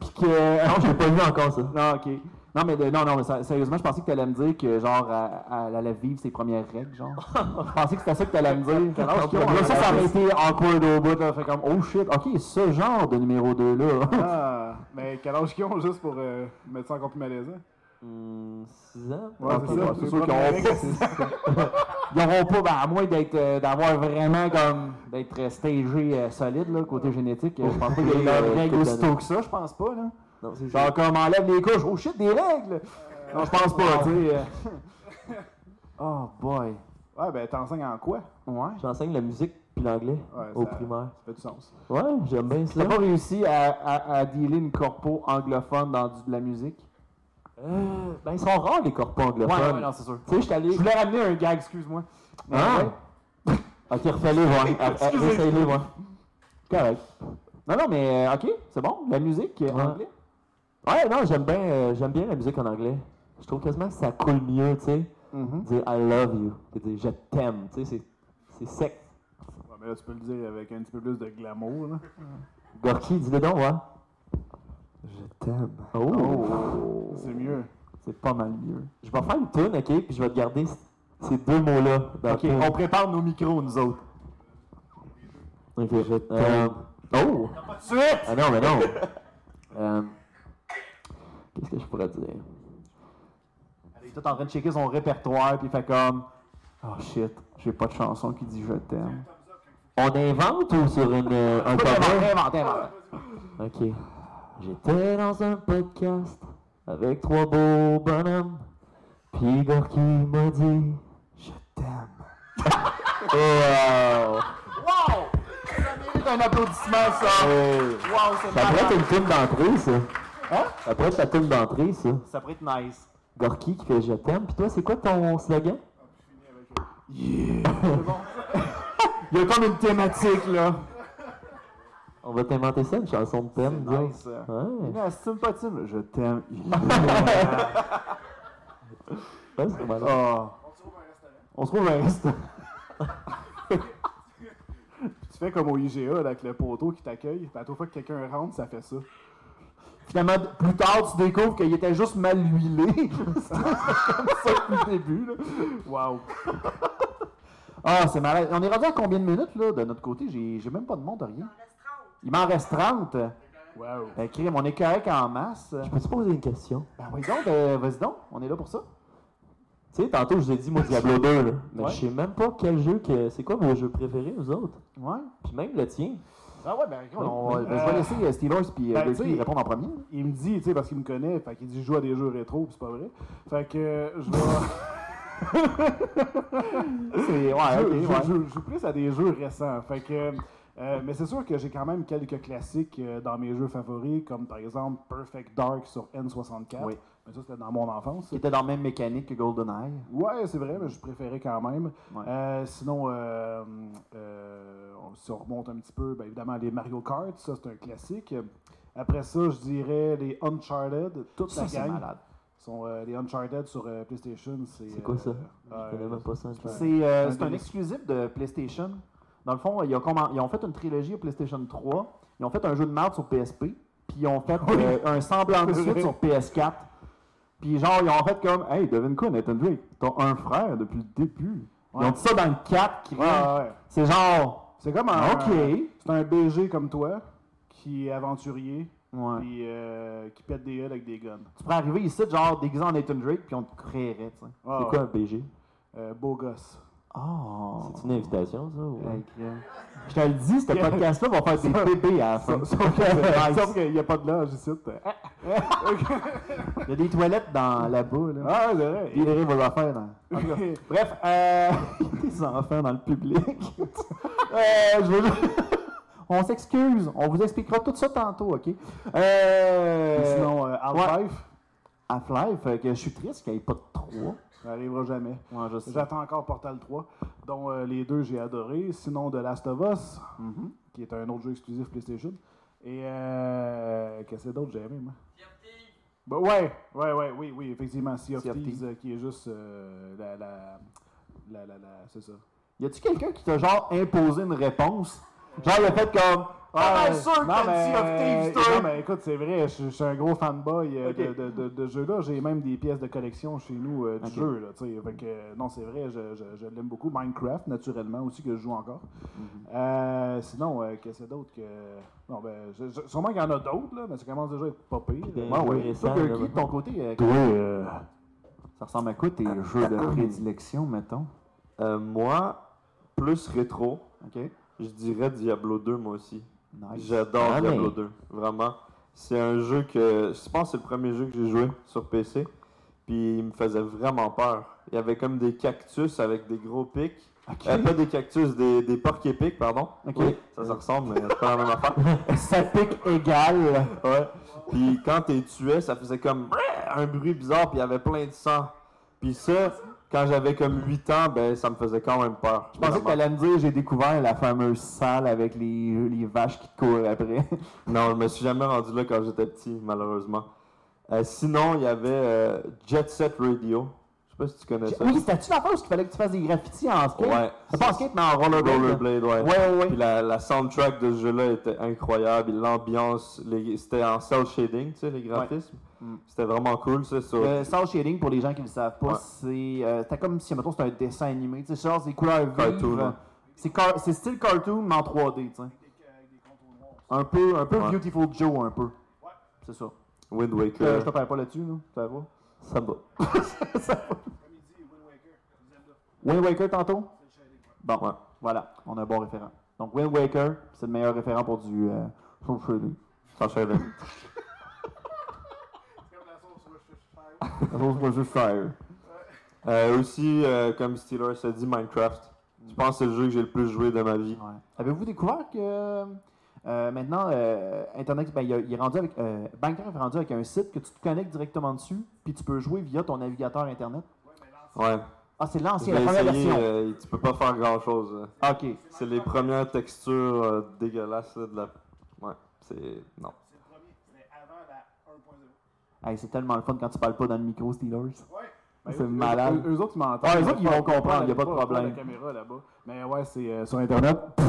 Puis que. Non, je l'ai pas vu encore, ça. Non, ok. Non, mais, de- non, non, mais sérieusement, je pensais que tu allais me dire que, genre, elle, elle allait vivre ses premières règles, genre. je pensais que c'était ça que tu allais me dire. Quel âge qu'ils ont, Là, ça, ça aurait été awkward au bout, là. Fait comme, oh shit, ok, ce genre de numéro 2 là. Ah, (laughs) mais quel âge qu'ils ont juste pour euh, mettre ça encore plus malaisant? 6 ans? Ouais, c'est ça. sûr pas qu'ils de auront règle. pas. Ils auront pas, ben, à moins d'être, euh, d'avoir vraiment comme, d'être stagé euh, solide, là, côté génétique. euh, je pense pas qu'il y ait de règles toute aussitôt que ça, je pense pas, là. Non, c'est Genre, comme enlève les couches, oh shit, des règles! Non, je pense pas, tu sais. euh. (laughs) Oh boy. Ouais, ben t'enseignes en quoi? Ouais. J'enseigne la musique puis l'anglais Ouais, au ça- primaire. Ça fait du sens. Ouais, j'aime bien ça. T'as pas réussi à, à, à dealer une corpo anglophone dans du- de la musique? Euh, ben, ils sont rares, les corpos Ouais, anglophones. ouais, non, c'est sûr. Tu sais, je suis allé. Je voulais ramener un gag, excuse-moi. Ah! Ouais. (laughs) Ok, refais-les, voir. (laughs) Excusez. Essaye-les, voir. Correct. Non, non, mais euh, ok, c'est bon. La musique euh, en Ouais. anglais? Ouais, non, j'aime bien, euh, j'aime bien la musique en anglais. Je trouve quasiment que ça coule mieux, tu sais. Mhm. Dire I love you, que dire je t'aime, tu sais, c'est, c'est sec. Ouais, mais là, tu peux le dire avec un petit peu plus de glamour. Là. Gorky, dis-le donc, ouais. Je t'aime. Oh! C'est mieux. C'est pas mal mieux. Je vais faire une tune, ok, puis je vais te garder ces deux mots-là. Ok, on prépare nos micros, nous autres. Ok, je t'aime. Oh! Suite! Ah non, mais non! (laughs) Euh, Qu'est-ce que je pourrais dire? Il est tout en train de checker son répertoire, puis il fait comme. Oh shit, j'ai pas de chanson qui dit je t'aime. On invente ou sur une, euh, un Pas cover? inventer, inventer, inventer. Ok. J'étais dans un podcast avec trois beaux bonhommes. Puis Gorky m'a dit Je t'aime. (laughs) wow! Wow! Ça mérite un applaudissement, ça! Wow, c'est Ça pourrait être une tune d'entrée, ça. Hein? Ça pourrait être la tune d'entrée, ça. Ça pourrait être nice. Gorky qui fait Je t'aime. Puis toi, c'est quoi ton slogan? (laughs) Il y a comme une thématique, là. On va t'inventer ça, une chanson de thème, C'est nice, ça. Ouais, je t'aime. (laughs) ouais c'est malade. Ah. On se trouve un restaurant. (laughs) Tu fais comme au IGA là, avec le poteau qui t'accueille. À toute fois que quelqu'un rentre, ça fait ça. Finalement, plus tard, tu découvres qu'il était juste mal huilé. (laughs) C'est comme ça depuis le début, là. Waouh! Ah, c'est malade. On est rendu à combien de minutes, là, de notre côté? J'ai j'ai même pas de monde, rien. Il m'en reste 30. Waouh! Euh, crime, on est correct en masse. Je peux te poser une question? Ben oui donc, euh, vas-y donc, on est là pour ça. Tu sais, tantôt, je vous ai dit, moi, Diablo 2, là. Mais Ouais. je sais même pas quel jeu que. C'est quoi vos jeux préférés, vous autres? Ouais. Puis même le tien. Ah ouais, ben, on, Oui. ben, je vais laisser euh, Steelers puis euh, Ben, sais- répondre en premier. Il me dit, tu sais, parce qu'il me connaît, fait qu'il dit je joue à des jeux rétro, puis c'est pas vrai. Fait que euh, je vais. (laughs) C'est, ouais, je, ok, je- ouais. je- je joue plus à des jeux récents. Fait que, euh, mais c'est sûr que j'ai quand même quelques classiques euh, dans mes jeux favoris, comme par exemple Perfect Dark sur N64. Oui. Mais ça, c'était dans mon enfance. Qui était dans la même mécanique que GoldenEye. Ouais, c'est vrai, mais je préférais quand même. Ouais. Euh, sinon, on- si on remonte un petit peu, ben, évidemment, les Mario Kart, ça c'est un classique. Après ça, je dirais les Uncharted, toute Ça, la c'est gang. malade. Sont, euh, les Uncharted sur euh, PlayStation, c'est. C'est quoi ça? euh, Je connais même pas ça. C'est un exclusif de PlayStation? Dans le fond, ils ont, commen- ils ont fait une trilogie au PlayStation 3. Ils ont fait un jeu de merde sur PSP. Puis ils ont fait euh, un semblant de (laughs) suite sur PS4. Puis genre, ils ont fait comme Hey, devine quoi, Nathan Drake T'as un frère depuis le début. Ils ont dit ça dans le 4. qui Ouais, ouais, ouais. C'est genre. C'est comme un. Ok. C'est un BG comme toi, qui est aventurier, puis euh, qui pète des ailes avec des guns. Tu pourrais arriver ici, genre, déguisé en Nathan Drake, puis on te créerait, tu sais. C'est quoi un BG? Euh, beau gosse. Oh. C'est une invitation, ça? ou-? Je te le dis, ce podcast-là va faire des bébés à la fin. Sauf qu'il n'y a pas de linge ici. Il y a des toilettes dans là-bas, là. Ah, c'est vrai. Dans. En tout cas, (laughs) Bref, euh, des enfants dans le public. (laughs) Euh, je veux juste- On s'excuse, on vous expliquera tout ça tantôt, ok? Euh, Sinon, euh, Half-Life, Half-Life, euh, que je suis triste qu'il n'y ait pas de 3. Ça n'arrivera jamais. Ouais, je sais. J'attends encore Portal 3, dont euh, les deux j'ai adoré. Sinon, The Last of Us, Mhm. qui est un autre jeu exclusif PlayStation. Et euh, qu'est-ce que d'autre j'ai aimé, moi? Bah, ouais, ouais, ouais, oui, oui, effectivement, Sea of Sea of Thieves, Thieves. euh, qui est juste euh, la, la, la, la, la- c'est ça. Y a-tu quelqu'un qui t'a genre imposé une réponse? Genre, il a fait comme. Ah, sûr non, mais, toi! non, mais écoute, c'est vrai, je, je suis un gros fanboy euh, de, de, de, de ce jeu-là. J'ai même des pièces de collection chez nous euh, du jeu. Là, fait que, euh, non, c'est vrai, je, je, je l'aime beaucoup. Minecraft, naturellement, aussi, que je joue encore. Mhm. Euh, sinon, euh, qu'est-ce qu'il y a d'autre que. Non, ben, je- je- sûrement qu'il y en a d'autres, là, mais ça commence déjà à être pas pire. Toi, là, Gurky, de ton côté, euh, Toi, euh, ça ressemble à quoi tes jeux de prédilection, mettons? Euh, moi, plus rétro, Ok? Je dirais Diablo 2 moi aussi. Nice. J'adore Ah, mais- Diablo 2, vraiment. C'est un jeu que, je pense que c'est le premier jeu que j'ai joué sur PC, puis il me faisait vraiment peur. Il y avait comme des cactus avec des gros pics, Euh, pas des cactus, des, des porcs épiques, pardon. Ok. Oui, ça se ressemble, mais c'est pas la même affaire. (laughs) Ça pique égal. Ouais. Puis quand t'es tué, ça faisait comme un bruit bizarre, puis il y avait plein de sang. Puis ça, quand j'avais comme 8 ans, ben ça me faisait quand même peur. Je pensais que t'allais me dire j'ai découvert la fameuse salle avec les, les vaches qui courent après. (laughs) Non, je me suis jamais rendu là quand j'étais petit, malheureusement. Euh, sinon, il y avait euh, Jet Set Radio. Je sais pas si tu connais ça. Oui, c'était-tu l'affaire où il fallait que tu fasses des graffitis en skate? Ouais. C'est pas en skate, mais en rollerblade. Rollerblade, ouais. Ouais, ouais, ouais. Puis la, la soundtrack de ce jeu-là était incroyable. L'ambiance, les- c'était en cel shading, tu sais, les graphismes. Mm. C'était vraiment cool, ça. Sur... Le cel shading, pour les gens qui ne le savent pas, Ouais. c'est euh, c'était comme si, mettons, c'était un dessin animé. Tu sais, genre, c'est des couleurs vives. Cartoon, euh, ouais. C'est car- c'est style cartoon, mais en 3D, tu sais. Un peu, un peu Ouais. Beautiful Joe, un peu. C'est ça. Wind Euh, Waker. je te perds pas là-dessus, là. Ça va? Ça me va. (laughs) Wind Waker tantôt? Bon, Ouais. voilà, on a un bon référent. Donc, Wind Waker, c'est le meilleur référent pour du euh. Cel shading. Ça va, juste faire. Euh, aussi, euh, comme Steeler s'est dit, Minecraft. Je pense que c'est le jeu que j'ai le plus joué de ma vie. Ouais. Avez-vous découvert que euh, maintenant, euh, Internet, ben, il, a- est rendu avec. Minecraft est rendu avec un site que tu te connectes directement dessus, puis tu peux jouer via ton navigateur Internet. Ouais. Ah, c'est l'ancien, la première essayé, version. euh, tu peux pas faire grand chose. Ok. C'est les premières textures euh, dégueulasses là, de la. Ouais, c'est. Non. Hey, c'est tellement le fun quand tu parles pas dans le micro, Steelers. Ben, C'est eux- malade. Eux, eux autres, ils m'entendent. Ouais, eux autres, ils vont comprendre, Pas- y a pas de problème. la caméra là-bas. Mais ouais, c'est euh, sur Internet. (laughs)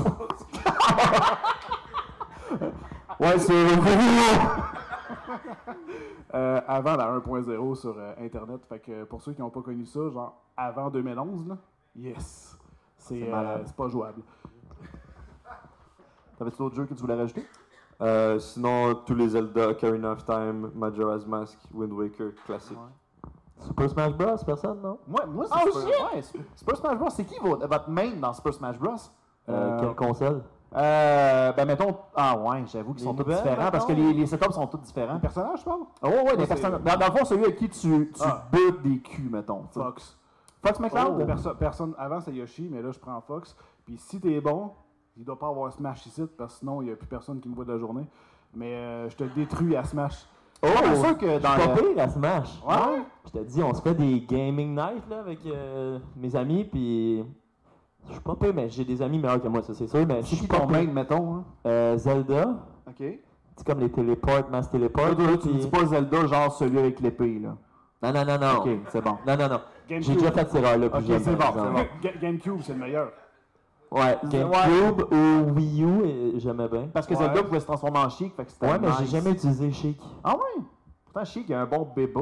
Ouais, c'est. (laughs) Euh, avant la 1.0 sur euh, Internet. Fait que pour ceux qui n'ont pas connu ça, genre avant 2011, là, yes. C'est euh, c'est pas jouable. T'avais-tu d'autres jeux que tu voulais rajouter? Euh, sinon, tous les Zelda, Ocarina of Time, Majora's Mask, Wind Waker, classique. Super Smash Bros, personne, non? Moi, moi c'est Oh, Super, ouais, Super- Smash Bros. C'est qui votre, votre main dans Super Smash Bros? Euh, Euh, quelle console? Euh, ben mettons, ah ouais, j'avoue qu'ils sont tous différents parce que les, les setups sont tous différents. Personnage, je parle Oh ouais, des personnes. Dans, dans le fond, celui avec qui tu, tu Ah. butes des culs, mettons. Fox. Fox McCloud? Oh, perso- personne, avant c'était Yoshi, mais là je prends Fox. Puis si t'es bon, il doit pas avoir Smash ici, parce que sinon il n'y a plus personne qui me voit de la journée. Mais euh, je te détruis à Smash. Oh, c'est sûr que Je dans suis pas le... à Smash. Ouais. Je te dis, on se fait des gaming nights là, avec euh, mes amis, puis je suis pas pire, mais j'ai des amis meilleurs que moi, ça c'est sûr. Mais je suis pas main, mettons? Hein? Euh, Zelda, Ok. c'est comme les téléports, mass téléports. Là, toi, tu me dis pas Zelda, genre celui avec l'épée, là. Non, non, non, non. Ok, c'est bon. Non, non, non. GameCube. J'ai déjà fait cette erreur-là. puis Ok, c'est bon, c'est Ga- GameCube, c'est le meilleur. Ouais, GameCube ou Wii U, j'aimais bien. Parce que Ouais. Zelda pouvait se transformer en chic, fait que c'était Ouais, mais j'ai jamais utilisé Chic. Ah ouais? Pourtant, chic, il y a un bon béba.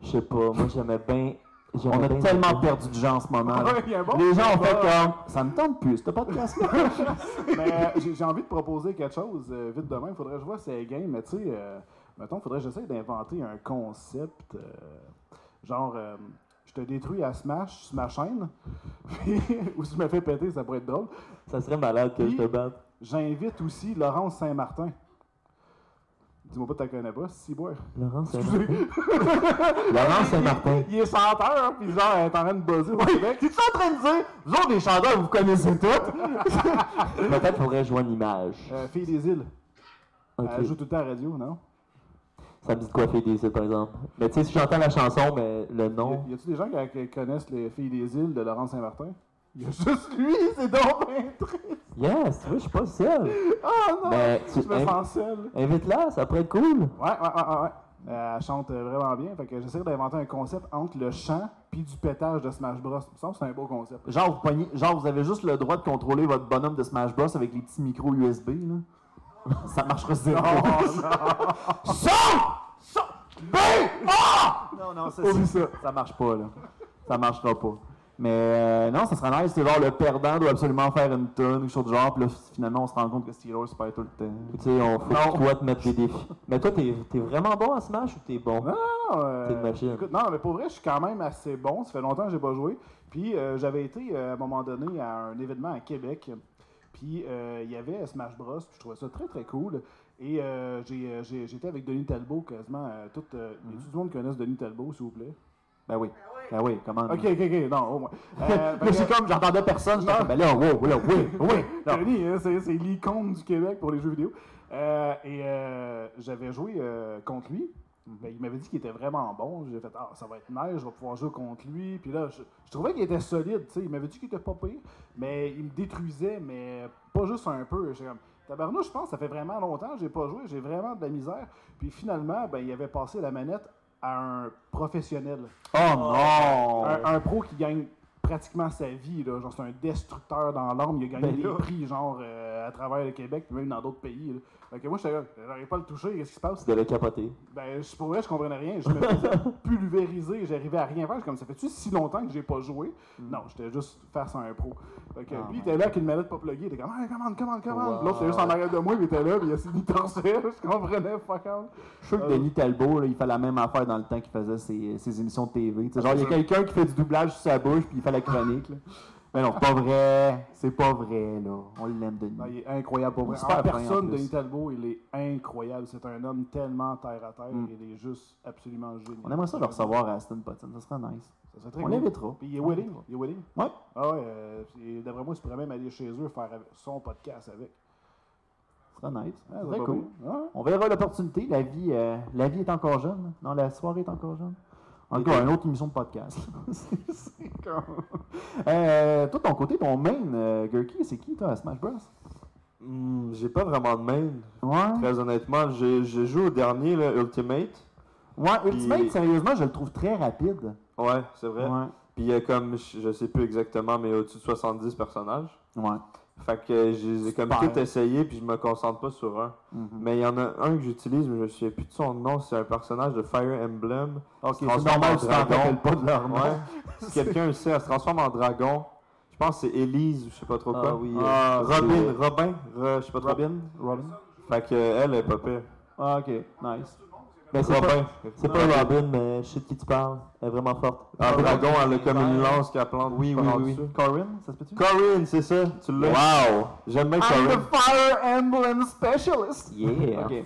Je sais pas, moi j'aimais bien. On a tellement perdu de gens en ce moment. là. Ouais, il y a un bon Les gens ont débat. fait comme, ça me tente plus, ce podcast-là. (laughs) Mais euh, j'ai j'ai envie de proposer quelque chose euh, vite demain. Il faudrait que je vois ces games, mais tu sais, euh, mettons, il faudrait que j'essaie d'inventer un concept. euh, genre, euh, je te détruis à Smash sur ma chaîne, (laughs) puis, ou si je me fais péter, ça pourrait être drôle. Ça serait malade que je te batte. J'invite aussi Laurence Saint-Martin. Dis-moi pas que la connais pas, si boire. Laurent Saint-Martin. (laughs) Laurent Saint-Martin. Il est chanteur, hein, puis genre, elle est en train de buzzer au Québec. T'es-tu en train de dire, vous autres, les chanteurs, vous connaissez toutes? (laughs) Peut-être faudrait jouer une image. Euh, Fille des îles. Elle joue tout le temps à la radio, non? Ça me dit de quoi faire des îles, par exemple? Mais tu sais, si j'entends la chanson, mais le nom. Y a-tu des gens qui, qui connaissent les Filles des îles de Laurent Saint-Martin? Il y a juste lui, c'est donc. Yes, tu vois, je suis pas seul. Ah non! Tu je me sens seul. invite-la, ça pourrait être cool. Ouais, ouais, ouais, ouais. Euh, elle chante vraiment bien. Fait que j'essaie d'inventer un concept entre le chant puis du pétage de Smash Bros. Il me semble que c'est un beau concept. Genre vous, pognez- genre, vous avez juste le droit de contrôler votre bonhomme de Smash Bros avec les petits micros USB, là. (laughs) Ça marchera (laughs) zéro. Son! Son! B! Ah! Non, non, ça. ça. ça marche pas, là. Ça marchera pas. Mais euh, non, ça serait nice. C'est genre le perdant doit absolument faire une tonne, quelque chose du genre. Puis là, finalement, on se rend compte que Steelers se perd tout le temps. Tu sais, on faut Non. que toi te mettre des défis. Mais toi, t'es es vraiment bon à Smash ou t'es bon? Non, non, euh, T'es une machine. écoute, non, mais pour vrai, je suis quand même assez bon. Ça fait longtemps que j'ai pas joué. Puis euh, j'avais été euh, à un moment donné à un événement à Québec. Puis euh, il y avait Smash Bros. Puis je trouvais ça très très cool. Et euh, j'ai, j'ai- j'étais avec Denis Talbot quasiment. euh, tout, euh, Mhm. Tout le monde connaisse Denis Talbot, s'il vous plaît? Ben oui. Ben oui, comment. Ok, ok, ok, non, au moins. Euh, (laughs) Là, j'ai comme, j'entendais personne, j'étais comme, ben là, wow, là, oui, (laughs) oui. Tony, hein, c'est c'est l'icône du Québec pour les jeux vidéo. Euh, et euh, j'avais joué euh, contre lui. Ben, il m'avait dit qu'il était vraiment bon. J'ai fait, ah, ça va être nice, je vais pouvoir jouer contre lui. Puis là, je, je trouvais qu'il était solide. tu sais. Il m'avait dit qu'il était pas pire, mais il me détruisait, mais pas juste un peu. J'étais comme, tabarnouche, je pense, ça fait vraiment longtemps que j'ai pas joué, j'ai vraiment de la misère. Puis finalement, ben, il avait passé la manette à un professionnel. Oh non! Un, un pro qui gagne pratiquement sa vie, là. Genre, c'est un destructeur dans l'âme. Il a gagné Ben des là. prix, genre, euh, à travers le Québec, puis même dans d'autres pays. Là. Que moi, j'étais là, j'arrive pas à le toucher, qu'est-ce qui se passe? Tu devais capoter. Ben, je, pour vrai, je comprenais rien. Je me faisais (laughs) pulvériser, j'arrivais à rien faire. Comme, ça fait-tu si longtemps que j'ai pas joué? Non, j'étais juste face à un pro. Fait que Ah, lui, il était là avec une manette pas pluguée. Il était comme, hey, commande, commande, commande. Puis L'autre, c'était juste en arrière de moi, il était là, puis il essayait de torser. (laughs) Je comprenais, fuck out. Je suis sûr que Denis Talbot, là, il fait la même affaire dans le temps qu'il faisait ses, ses émissions de TV. Genre, il y a quelqu'un qui fait du doublage sur sa bouche, puis il fait la chronique. là. (laughs) Mais non, c'est pas vrai. C'est pas vrai, là. On l'aime, Denis. Non, il est incroyable pour vrai. Super En fin, en personne, plus. Denis Talbot, il est incroyable. C'est un homme tellement terre à terre. Mm. Il est juste absolument génial. On aimerait ça le recevoir à Aston Potton. Ça serait nice. Ça serait très On cool. l'invitera. Puis il est willing. Il est willing. Ouais. Ah ouais, euh, d'après moi, il pourrait même aller chez eux faire son podcast avec. Ça serait nice. Ah, Ça serait cool. Ouais. On verra l'opportunité. La vie, euh, la vie est encore jeune. Non, la soirée est encore jeune. En tout cas, une autre émission de podcast. (laughs) C'est- comme- Euh, toi, ton côté, ton main, euh, Gurky, c'est qui, toi, à Smash Bros? Hmm, j'ai pas vraiment de main. Ouais. Très honnêtement, j'ai joué au dernier, là, Ultimate. Ouais, Ultimate, Puis- sérieusement, je le trouve très rapide. Ouais, c'est vrai. Ouais. Puis il y a comme, je sais plus exactement, mais au-dessus de 70 personnages. Ouais. Fait que j'ai comme Super. tout essayé, puis je me concentre pas sur un. Mhm. Mais il y en a un que j'utilise, mais je me souviens plus de son nom. C'est un personnage de Fire Emblem. Ok, c'est normal tu t'en rappelles pas de leur nom. Ouais. si quelqu'un le sait, elle se transforme en dragon. Je pense que c'est Elise, ou je sais pas trop Ah quoi. oui, Ah, Robin, c'est- Robin, Ro- je sais pas trop. Robin? Robin? Fait que euh, elle est pas pire. Ah, ok, nice. Ben, c'est pas, pas Robin, mais je sais de qui tu parles. Elle est vraiment forte. Un dragon, elle a comme une lance qu'elle plante. Oui, oui, oui. dessous. Corinne, ça se peut-tu? Corinne, c'est ça, tu l'as. Wow! J'aime bien I'm Corinne. the Fire Emblem Specialist! Yeah! Ok.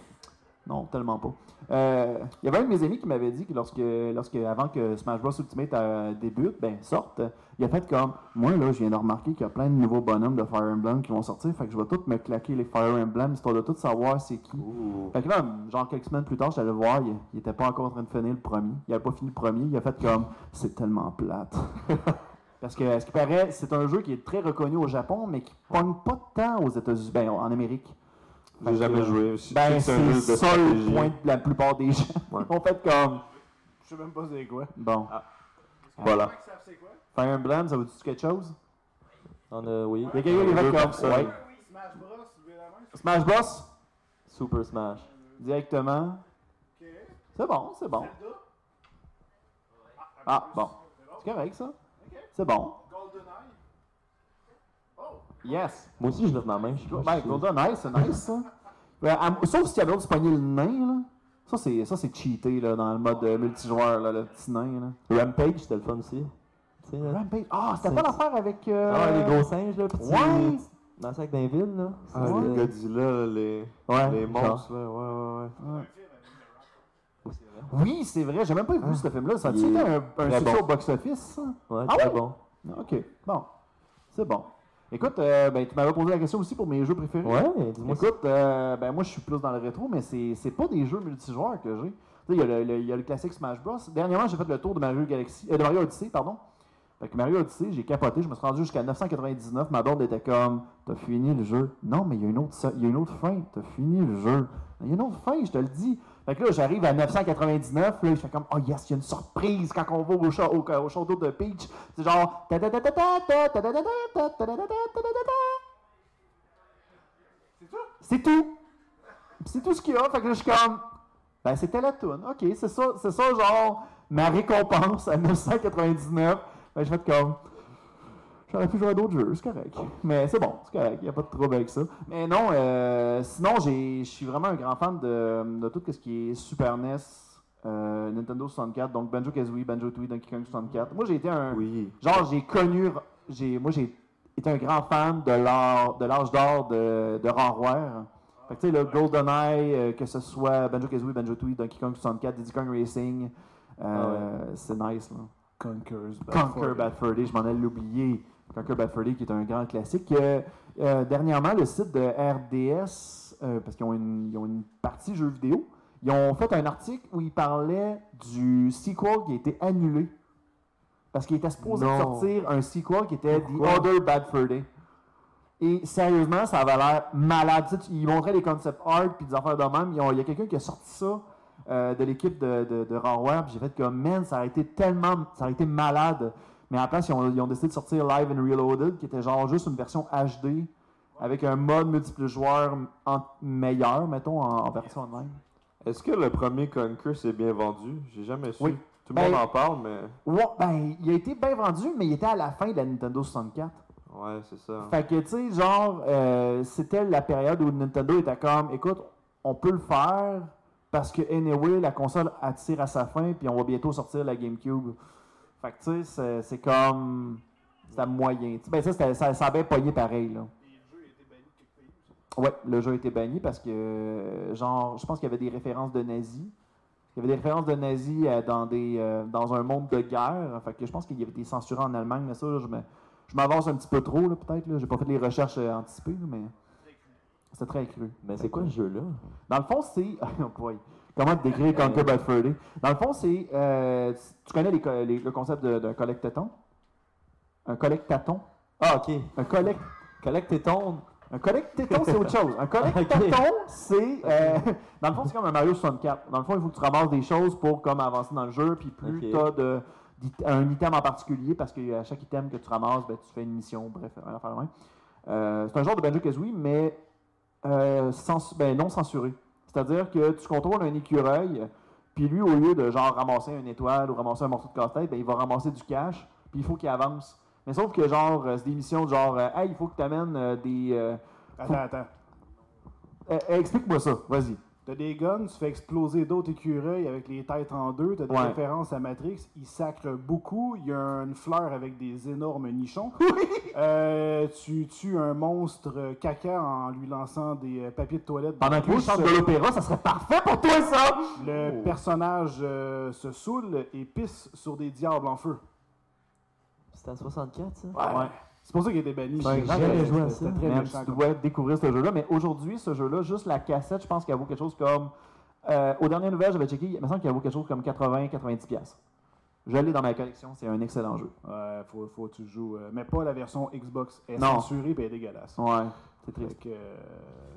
Non, tellement pas. Euh, Il y avait un de mes amis qui m'avait dit que lorsque, lorsque avant que Smash Bros Ultimate euh, débute, ben sorte, il a fait comme moi là, je viens de remarquer qu'il y a plein de nouveaux bonhommes de Fire Emblem qui vont sortir, fait que je vais tout me claquer les Fire Emblem histoire de tout savoir c'est qui. Fait que là, genre quelques semaines plus tard, j'allais voir, il, il était pas encore en train de finir le premier. Il avait pas fini le premier, il a fait comme c'est tellement plate. (laughs) Parce que, à ce qui paraît, c'est un jeu qui est très reconnu au Japon, mais qui pogne pas de temps aux États-Unis, ben, en Amérique. J'ai jamais que, joué. Ben, c'est ça le stratégie. point de la plupart des gens. Ouais. Ont fait comme. Je sais même pas c'est quoi. Bon. Voilà. c'est quoi? Fire Emblem, ça vous dit quelque chose? On a, oui. Il y a quelqu'un qui fait comme. personnes. Ouais. Smash Bros. Smash Bros, Super Smash. directement. C'est bon, c'est bon. Ah, bon. C'est correct, ça? C'est bon. Yes. Moi aussi, je lève ma main. Je pas. Ben, GoldenEye, c'est nice, ça. À- sauf si tu avais l'autre de se pogner le nain, là. Ça, c'est, ça, c'est cheaté, là, dans le mode euh, multijoueur, là, le petit nain, là. Rampage, c'était le fun aussi. Tu sais, là. Rampage. Ah, c'était pas l'affaire avec. euh, Ah, les gros singes, là. Tu- Ouais. Dans le sac d'un ville, là. Ah, C'est- les Godzilla, là, les, Ouais, les monstres, là. Ouais, ouais, ouais. Oui, c'est vrai, j'ai même pas vu ce film-là. Ça a-tu Il été un, un très succès bon. au box-office, ça? Ouais, Ah très ouais? bon. Ah, Ok, bon. C'est bon. Écoute, euh, ben, tu m'avais posé la question aussi pour mes jeux préférés. Ouais, dis-moi. Écoute, euh, ben moi je suis plus dans le rétro, mais c'est pas des jeux multijoueurs que j'ai. Tu sais, il y, a le- le- il y a le classique Smash Bros. Dernièrement, j'ai fait le tour de Mario Galaxy, euh, de Mario Odyssey, pardon. Fait que Mario Odyssey, j'ai capoté, je me suis rendu jusqu'à 999. Ma blonde était comme, t'as fini le jeu. Non, mais il y a une autre, il y a une autre fin. T'as fini le jeu. Il y a une autre fin, je te le dis. Fait que là, j'arrive à 999, là, je fais comme, oh yes, il y a une surprise quand on va au, show, de Peach. C'est genre, C'est tout? C'est tout. c'est tout ce qu'il y a. Fait que là, je suis comme, ben, c'était la toune. OK, c'est ça, c'est ça, genre, ma récompense à 999. Je fais comme, j'aurais pu jouer à d'autres jeux, c'est correct. Mais c'est bon, c'est correct, il n'y a pas de trouble avec ça. Mais non, euh, sinon, j'ai- je suis vraiment un grand fan de, de tout ce qui est Super NES, euh, Nintendo 64, donc Banjo Kazooie, Banjo Tooie, Donkey Kong 64. Moi, j'ai été un. Oui. Genre, j'ai connu. J'ai, moi, j'ai été un grand fan de l'art, de l'âge d'or de, de Rareware. Fait que, tu sais, le GoldenEye, euh, que ce soit Banjo Kazooie, Banjo Tooie, Donkey Kong 64, Diddy Kong Racing, Euh, C'est nice, là. Conquers. Conquer Bad Fur Day, je m'en allais l'oublier. Conquer Bad Fur Day, qui est un grand classique. Euh, euh, dernièrement, le site de RDS, euh, parce qu'ils ont ont une partie jeux vidéo, ils ont fait un article où ils parlaient du sequel qui a été annulé. Parce qu'il était supposé Non. sortir un sequel qui était Pourquoi? The Other Bad Fur Day. Et sérieusement, ça avait l'air malade. Tu sais, ils montraient les concept art puis des affaires de même. Il y a quelqu'un qui a sorti ça euh, de l'équipe de, de, de J'ai fait comme, man, ça a été tellement, ça a été malade. Mais la place, ils ont, ils ont décidé de sortir Live and Reloaded, qui était genre juste une version HD avec un mode multiple joueur en- meilleur, mettons, en, en version online. Est-ce que le premier Conquer s'est bien vendu? J'ai jamais su. Oui. Tout le monde Ben- en parle, mais. Ouais, ben, il a été bien vendu, mais il était à la fin de la Nintendo 64. Ouais, c'est ça. Fait que, tu sais, genre, euh, c'était la période où Nintendo était comme, écoute, on peut le faire parce que, anyway, la console attire à sa fin, puis on va bientôt sortir la GameCube. Fait que, tu sais, c'est- c'est comme. C'était moyen. Ben, ça, ça, ça a bien pogné pareil, là. Ouais, le jeu a été banni parce que, genre, je pense qu'il y avait des références de nazis. Il y avait des références de nazis euh, dans, des, euh, dans un monde de guerre. Fait que je pense qu'il y avait été censuré en Allemagne, mais ça, là, je me- je m'avance un petit peu trop, là, peut-être. là. J'ai pas fait les recherches euh, anticipées, mais c'est très cru. Mais c'est quoi ce jeu-là? Dans le fond, c'est. (laughs) Oh boy. Comment te décrire Conquer Bad Fur Day? Dans le fond, c'est. euh, tu connais les co- les- le concept d'un collectaton? Un collectaton? Ah, ok. Un collect. Collecte-ton. Un collectaton, c'est autre chose. Un (laughs) collectaton, c'est. euh, dans le fond, c'est comme un Mario 64. Dans le fond, il faut que tu ramasses des choses pour comme avancer dans le jeu. Puis plus Ok. tu as de, un item en particulier, parce qu'à chaque item que tu ramasses, ben, tu fais une mission. Bref, rien à faire. Euh, c'est un genre de Banjo Kazooie, mais euh, cens- ben, non censuré. C'est-à-dire que tu contrôles un écureuil, puis lui, au lieu de genre ramasser une étoile ou ramasser un morceau de casse-tête, ben, il va ramasser du cash, puis il faut qu'il avance. Mais sauf que genre, euh, c'est des missions de genre, euh, hey, il faut que tu amènes des. euh, Attends, attends. euh, Explique-moi ça, vas-y. T'as des guns, tu fais exploser d'autres écureuils avec les têtes en deux. T'as des Ouais. références à Matrix. Ils sacrent beaucoup. Il y a une fleur avec des énormes nichons. (laughs) Euh, tu tues un monstre caca en lui lançant des euh, papiers de toilette. dans Pendant que chante de l'opéra, ça serait parfait pour toi, ça! Le Oh. personnage euh, se saoule et pisse sur des diables en feu. C'était à 64, ça? Ouais. C'est pour ça qu'il été banni. J'ai- jamais joué à ça. très méchant tu comme- dois découvrir ce jeu-là. Mais aujourd'hui, ce jeu-là, juste la cassette, je pense qu'elle vaut quelque chose comme. Euh, aux dernières nouvelles, j'avais checké, il me semble qu'elle vaut quelque chose comme 80-90$. piastres. Je l'ai dans ma collection, c'est un excellent jeu. Ouais, faut, faut que tu joues. euh, mais pas la version Xbox. Est Non. censurée et elle est dégueulasse. Ouais, c'est triste. que, euh,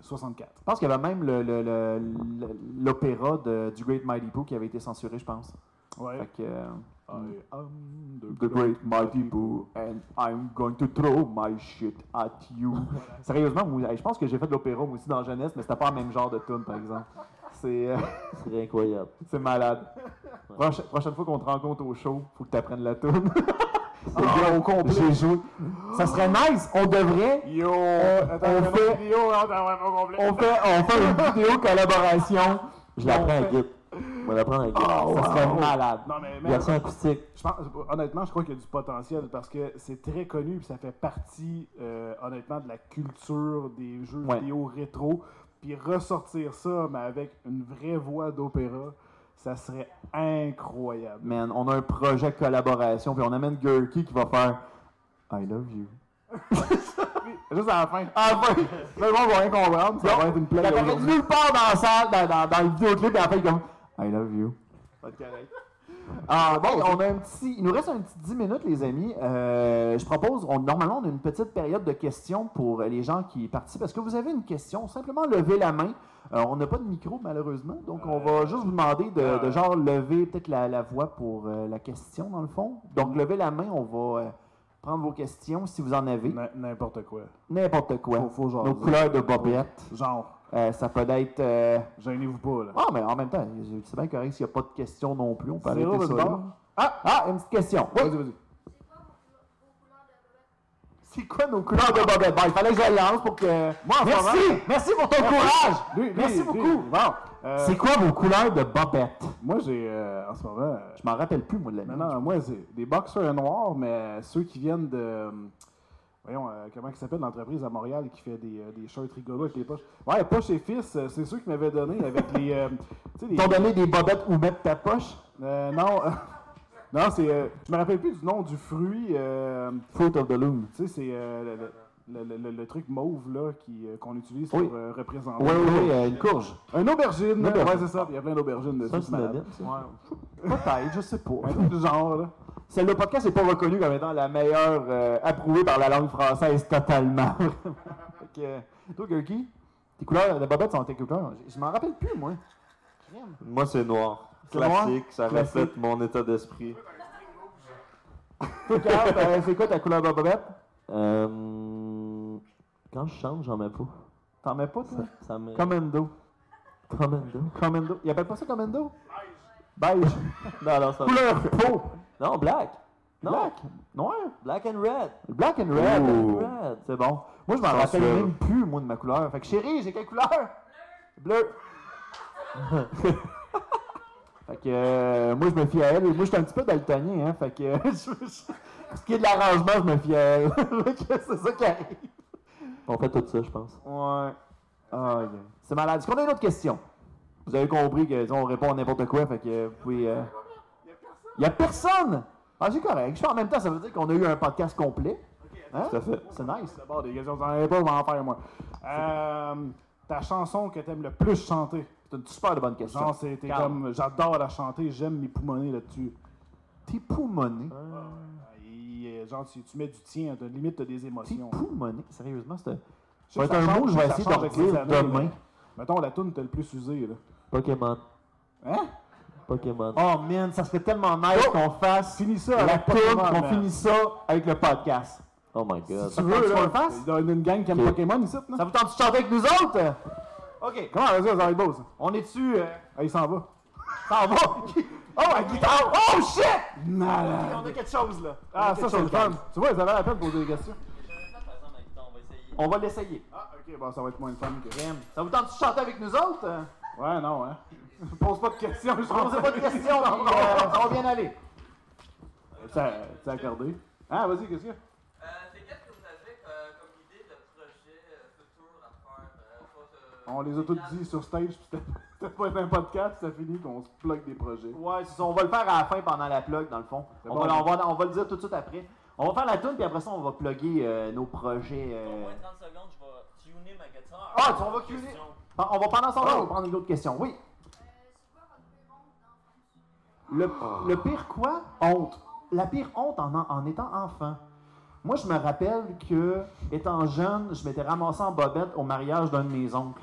64. Je pense qu'il y avait même le- le- le- le- l'opéra de- du Great Mighty Pooh qui avait été censuré, je pense. Ouais. Fait que, euh, I am The Great Mighty Pooh, and I'm going to throw my shit at you. (laughs) Sérieusement, moi, je pense que j'ai fait de l'opéra moi aussi dans la jeunesse, mais c'était pas le même genre de tune, par exemple. C'est euh, (laughs) C'est incroyable. (laughs) c'est malade. Prochaine, prochaine fois qu'on te rencontre au show, faut que tu apprennes la tune. au complet. J'ai joué. Ça serait nice. On devrait. Yo! on Attends, on fait- vidéo, non, complet. On fait, on fait une vidéo collaboration. Je l'apprends à Git. On va l'apprendre à Git. Ça serait malade. Non, mais, mais Version acoustique. je pense, honnêtement, je crois qu'il y a du potentiel parce que c'est très connu et ça fait partie, euh, honnêtement, de la culture des jeux Ouais. vidéo rétro. Puis ressortir ça, mais avec une vraie voix d'opéra, ça serait incroyable. Man, on a un projet de collaboration, puis on amène Gurky qui va faire I love you. (laughs) Juste à la fin. Ah, ben, Le monde va rien comprendre, ça va être une Il plaie apparaît aujourd'hui. nulle part dans la salle, dans, dans, dans le vidéoclip, et après, il est comme I love you. (laughs) Ah, bon, on a un petit. Il nous reste un petit 10 minutes, les amis. Euh, je propose, on- normalement, on a une petite période de questions pour les gens qui participent. Est-ce que vous avez une question? Simplement levez la main. Euh, on n'a pas de micro, malheureusement, donc on va juste vous demander de, de genre lever peut-être la, la voix pour euh, la question, dans le fond. Donc, levez la main, on va euh, prendre vos questions si vous en avez. N'importe quoi. N'importe quoi. Faut, faut genre. Nos couleurs de bobette. Genre, Euh, ça peut être. euh, gênez-vous pas, là. Ah, mais en même temps, c'est bien correct s'il n'y a pas de questions non plus. On peut arrêter ça. là. Ah, ah, une petite question. Oui. Vas-y, vas-y. C'est quoi nos couleurs de bobette? Bon, il fallait que je lance pour que. Moi, en Merci! moment- Merci pour ton courage! Lui, lui, Merci lui, beaucoup! Bon, euh, C'est quoi vos couleurs de bobette? moi, j'ai, euh, en ce moment... euh, Je m'en rappelle plus, moi, de la Non, mienne. non, moi, c'est des boxers noirs, mais ceux qui viennent de. Voyons, euh, comment il s'appelle l'entreprise à Montréal qui fait des, euh, des shirts rigolos avec les poches? Ouais, Poche et Fils, euh, c'est ceux qui m'avaient donné avec les. euh, les- t'ont donné des bobettes où mettre ta poche? Euh, non, euh, (laughs) non, c'est. euh, je me rappelle plus du nom du fruit. euh, Fruit of the Loom. tu sais, c'est euh, le, le- le- le- le truc mauve là qui, euh, qu'on utilise Oui. pour euh, représenter. Oui, oui, oui, euh, une courge. Un aubergine. Une aubergine. Ouais, c'est ça. Il y a plein d'aubergines dessus. C'est un c'est ça. (laughs) Peut-être, je sais pas. Un truc du genre, là. Celle le podcast n'est pas reconnu comme étant la meilleure euh, approuvée par la langue française totalement. (laughs) fait que, euh, toi, Gurky, tes couleurs de bobettes sont tes couleurs. Je, je m'en rappelle plus, moi. Moi, c'est noir. Classique, ça Classique. reflète mon état d'esprit. Toi, Carl, euh, c'est quoi ta couleur de bobette? Euh, quand je chante, j'en mets pas. T'en mets pas, toi? Ça, ça me... Commando. Commando. Commando. Ils appellent pas ça Commando? Beige. Non, non, ça Couleur peau. Non, black. Non, Black? Noir. black and red. Black and red. C'est bon. Moi, je m'en rappelle même plus, moi, de ma couleur. Fait que chérie, j'ai quelle couleur? Bleu. (laughs) fait que euh, moi, je me fie à elle. Moi, je suis un petit peu daltonien, hein. Fait que euh, (laughs) je- je- pour ce qui est de l'arrangement, je me fie à elle. (laughs) C'est ça qui arrive. On fait tout ça, je pense. Ouais. Ah, yeah. C'est malade. Est-ce qu'on a une autre question? Vous avez compris que disons, on répond à n'importe quoi, fait que vous pouvez. euh, Il y a personne! Ah, c'est correct. Je fais en même temps, ça veut dire qu'on a eu un podcast complet. Hein? Tout à fait. C'est nice. D'abord, des questions, j'en avais pas, je vais en faire, moi. Euh, ta chanson que t'aimes le plus chanter? C'est une super de bonne question. Genre, Carl. comme. J'adore la chanter, j'aime mes poumonner là-dessus. T'es poumonné. Et, euh, genre, tu, tu mets du tien, t'as limite t'as des T'es émotions. poumonné. Sérieusement, c'est Ça va être un mot je vais essayer de redire demain. Mettons, la toune t'as le plus usé, là. Pokémon. Hein? Pokémon. Oh man, ça serait tellement nice Oh! qu'on fasse Finis ça la tourne, qu'on finisse ça avec le podcast. Oh my god. Si tu veux, qu'on le fasse? il y a une gang qui aime Ok. Pokémon ici, non? Ça vous tente de chanter avec nous autres? Ok, Comment, vas-y, ça va être beau, ça? on est-tu. euh, Ah, il s'en va. Ça va? (laughs) Oh, la guitare! Oh shit! Malade. On a quelque chose là. On Ah, ça, c'est le fun. Tu vois, ils avaient la peine de poser des questions. On va l'essayer. Ah, ok, bon, ça va être moins de fun que. Ça vous tente de chanter avec nous autres? Ouais, non, hein. (laughs) Pose pas de questions, je On posez pas de questions, (laughs) puis, euh, ça va bien aller. Ça, c'est accordé. Ah, vas-y, qu'est-ce qu'il y a? Euh, c'est qu'est-ce que vous avez euh, comme idée de projet euh, futur à faire? Euh, pas, On les a tous dit sur stage, puis c'était (laughs) c'était pas être un podcast, ça finit, puis on se plug des projets. Ouais, c'est ça. On va le faire à la fin pendant la plug, dans le fond. C'est On, bon, va, on, va, on va le dire tout de suite après. On va faire la tune, puis après ça, on va plugger euh, nos projets. Au euh. moins 30 secondes, je vais tuner ma guitare. Ah, tu- on va tuner. Question. On va pendant ce temps-là, Oh. on va prendre une autre question. Oui. Le, le pire quoi? Honte. La pire honte en, en étant enfant. Moi, je me rappelle que, étant jeune, je m'étais ramassé en bobette au mariage d'un de mes oncles.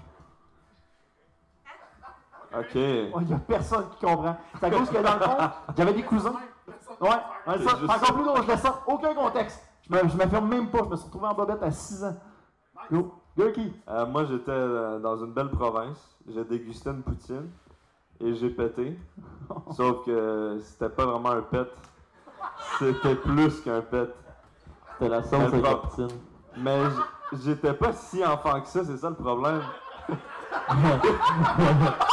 Ok. Oh, Il n'y a personne qui comprend. C'est à cause que, dans le fond, j'avais des cousins. Ouais, ouais, ça, encore plus drôle, je laisse ça. Aucun contexte. Je me- je m'affirme même pas. Je me suis retrouvé en bobette à 6 ans. Go. Gurky. Euh, moi, j'étais euh, dans une belle province. J'ai dégusté une poutine et j'ai pété. (laughs) Sauf que c'était pas vraiment un pet. C'était plus qu'un pet. C'était la sauce. Mais j'étais pas si enfant que ça, c'est ça le problème. (laughs)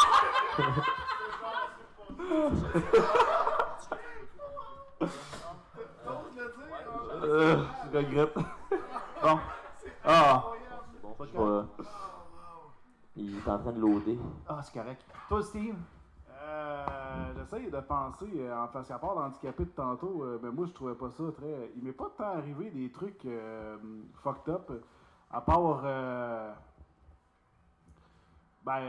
Euh, je regrette. Bon. Ah. Bon. Il est en train de loader. Ah, c'est correct. Toi, Steve. Euh, J'essaye de penser, euh, en parce qu'à part l'handicapé de tantôt, euh, ben moi je trouvais pas ça très. Il m'est pas tant arrivé des trucs euh, fucked up, à part. euh, ben,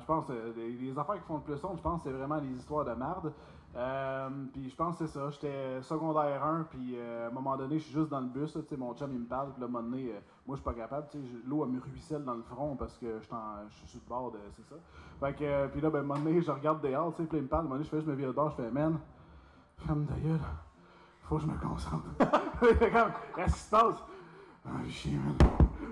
je pense, les, les affaires qui font le plus honte, je pense, c'est vraiment les histoires de merde. Euh, puis je pense que c'est ça. J'étais secondaire 1, puis euh, à un moment donné, je suis juste dans le bus, là, mon chum il me parle, puis là, à un moment donné, euh, moi je suis pas capable, l'eau elle me ruisselle dans le front parce que je suis sur le bord de. C'est ça. Fait que, puis là, ben, à un moment donné, je regarde dehors, puis il me parle, à un moment donné, je fais, je me vire je fais, man, ferme ta gueule, faut que je me concentre. (laughs) Comme, qu'est-ce qui se passe? Ah, chier, man.